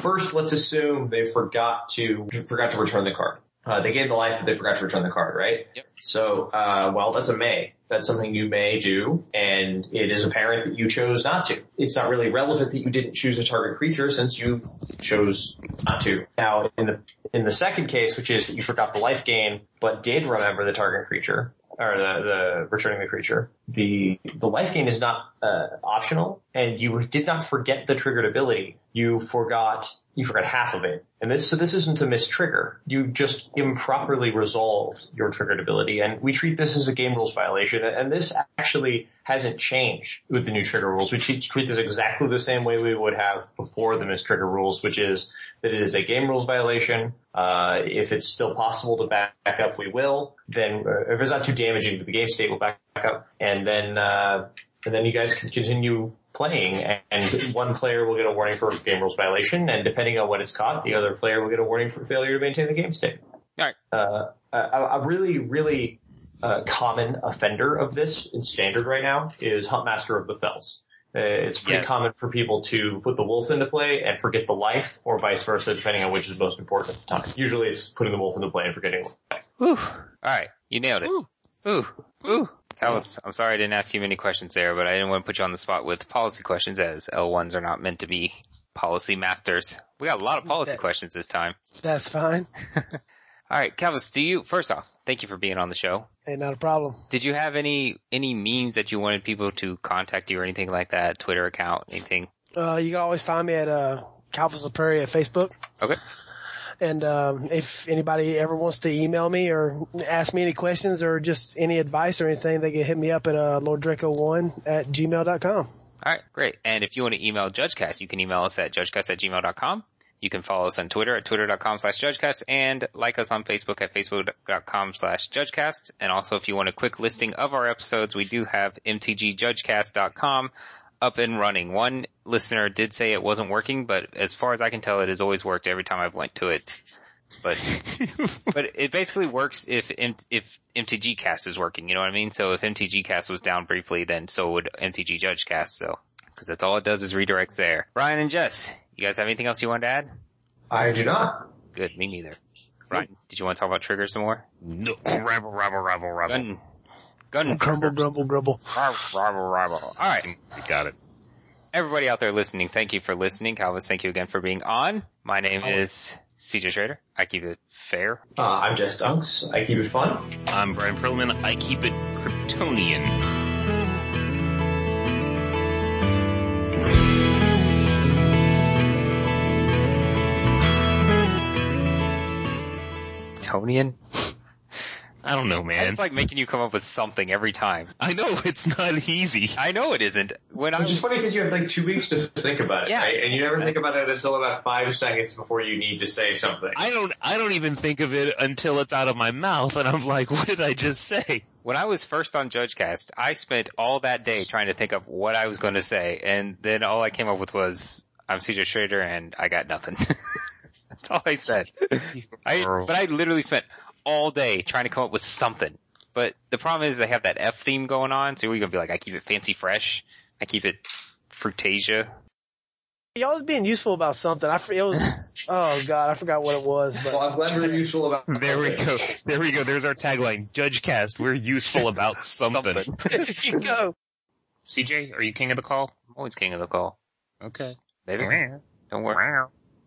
first let's assume they forgot to forgot to return the card. Uh, they gave the life, but they forgot to return the card, right? Yep. So, uh, well, that's a may. That's something you may do, and it is apparent that you chose not to. It's not really relevant that you didn't choose a target creature since you chose not to. Now, in the in the second case, which is that you forgot the life gain, but did remember the target creature, or the, the returning the creature, the the life gain is not uh, optional, and you did not forget the triggered ability. You forgot you forgot half of it, and this so this isn't a missed trigger. You just improperly resolved your triggered ability, and we treat this as a game rules violation. And this actually hasn't changed with the new trigger rules. We treat, this exactly the same way we would have before the missed trigger rules, which is that it is a game rules violation. Uh, if it's still possible to back up, we will. Then, uh, if it's not too damaging to the game state, we'll back up. And then, uh, and then you guys can continue playing and one player will get a warning for game rules violation and depending on what it's caught, the other player will get a warning for failure to maintain the game state. Alright. Uh, a, a really, really, uh, common offender of this in standard right now is Huntmaster of the Fells. Uh, it's pretty Yes. common for people to put the wolf into play and forget the life, or vice versa, depending on which is most important at the time. Usually it's putting the wolf into play and forgetting the life. Whew. Alright, you nailed it. Ooh. Ooh. Ooh. Was, I'm sorry I didn't ask you many questions there, but I didn't want to put you on the spot with policy questions as L1s are not meant to be policy masters. We got a lot of policy That- questions this time. That's fine. *laughs* Alright, Calvis, do you, first off, thank you for being on the show. Hey, not a problem. Did you have any, any means that you wanted people to contact you or anything like that? Twitter account, anything? Uh, you can always find me at, uh, Calvus of Prairie at Facebook. Okay. And, um, if anybody ever wants to email me or ask me any questions or just any advice or anything, they can hit me up at, uh, lorddraco1 at gmail.com. Alright, great. And if you want to email JudgeCast, you can email us at judgecast at gmail.com. You can follow us on Twitter at twitter.com slash judgecast and like us on Facebook at facebook.com slash judgecast. And also if you want a quick listing of our episodes, we do have mtgjudgecast.com up and running. One listener did say it wasn't working, but as far as I can tell, it has always worked every time I've went to it. But, *laughs* but it basically works if, M- if MTG cast is working, you know what I mean? So if MTG cast was down briefly, then so would MTG judge cast, so. Cause that's all it does is redirects there. Ryan and Jess, you guys have anything else you want to add? I do not. Good, me neither. Ryan, did you want to talk about triggers some more? No, rabble, rabble, rabble, rabble. Gun, gun *laughs* Grumble, triggers. grumble, grumble. Rival, rival, rival. Alright, You got it. everybody out there listening, thank you for listening. Calvis, thank you again for being on. My name is CJ Trader. I keep it fair. Uh, I'm Jess Dunks. I keep it fun. I'm Brian Perlman. I keep it Kryptonian. Tonian? I I don't know, man. It's like making you come up with something every time. I know *laughs* it's not easy. I know it isn't. When I Which just was, funny because you have like two weeks to think about it, Yeah. right? And you never think about it until about five seconds before you need to say something. I don't, I don't even think of it until it's out of my mouth and I'm like, *laughs* what did I just say? when I was first on JudgeCast, I spent all that day trying to think of what I was going to say, and then all I came up with was, "I'm CJ Schrader," and I got nothing. *laughs* That's all I said. I, but I literally spent all day trying to come up with something. But the problem is they have that F theme going on, so you're gonna be like, I keep it fancy fresh, I keep it Fruitasia. Y'all was being useful about something. I for- it was *laughs* oh god, I forgot what it was. well, But I'm glad we're useful about. *laughs* There we go. There we go. There's our tagline. Judge Cast. We're useful about something. *laughs* there you go. CJ, are you king of the call? I'm always king of the call. Okay. Maybe. Don't worry.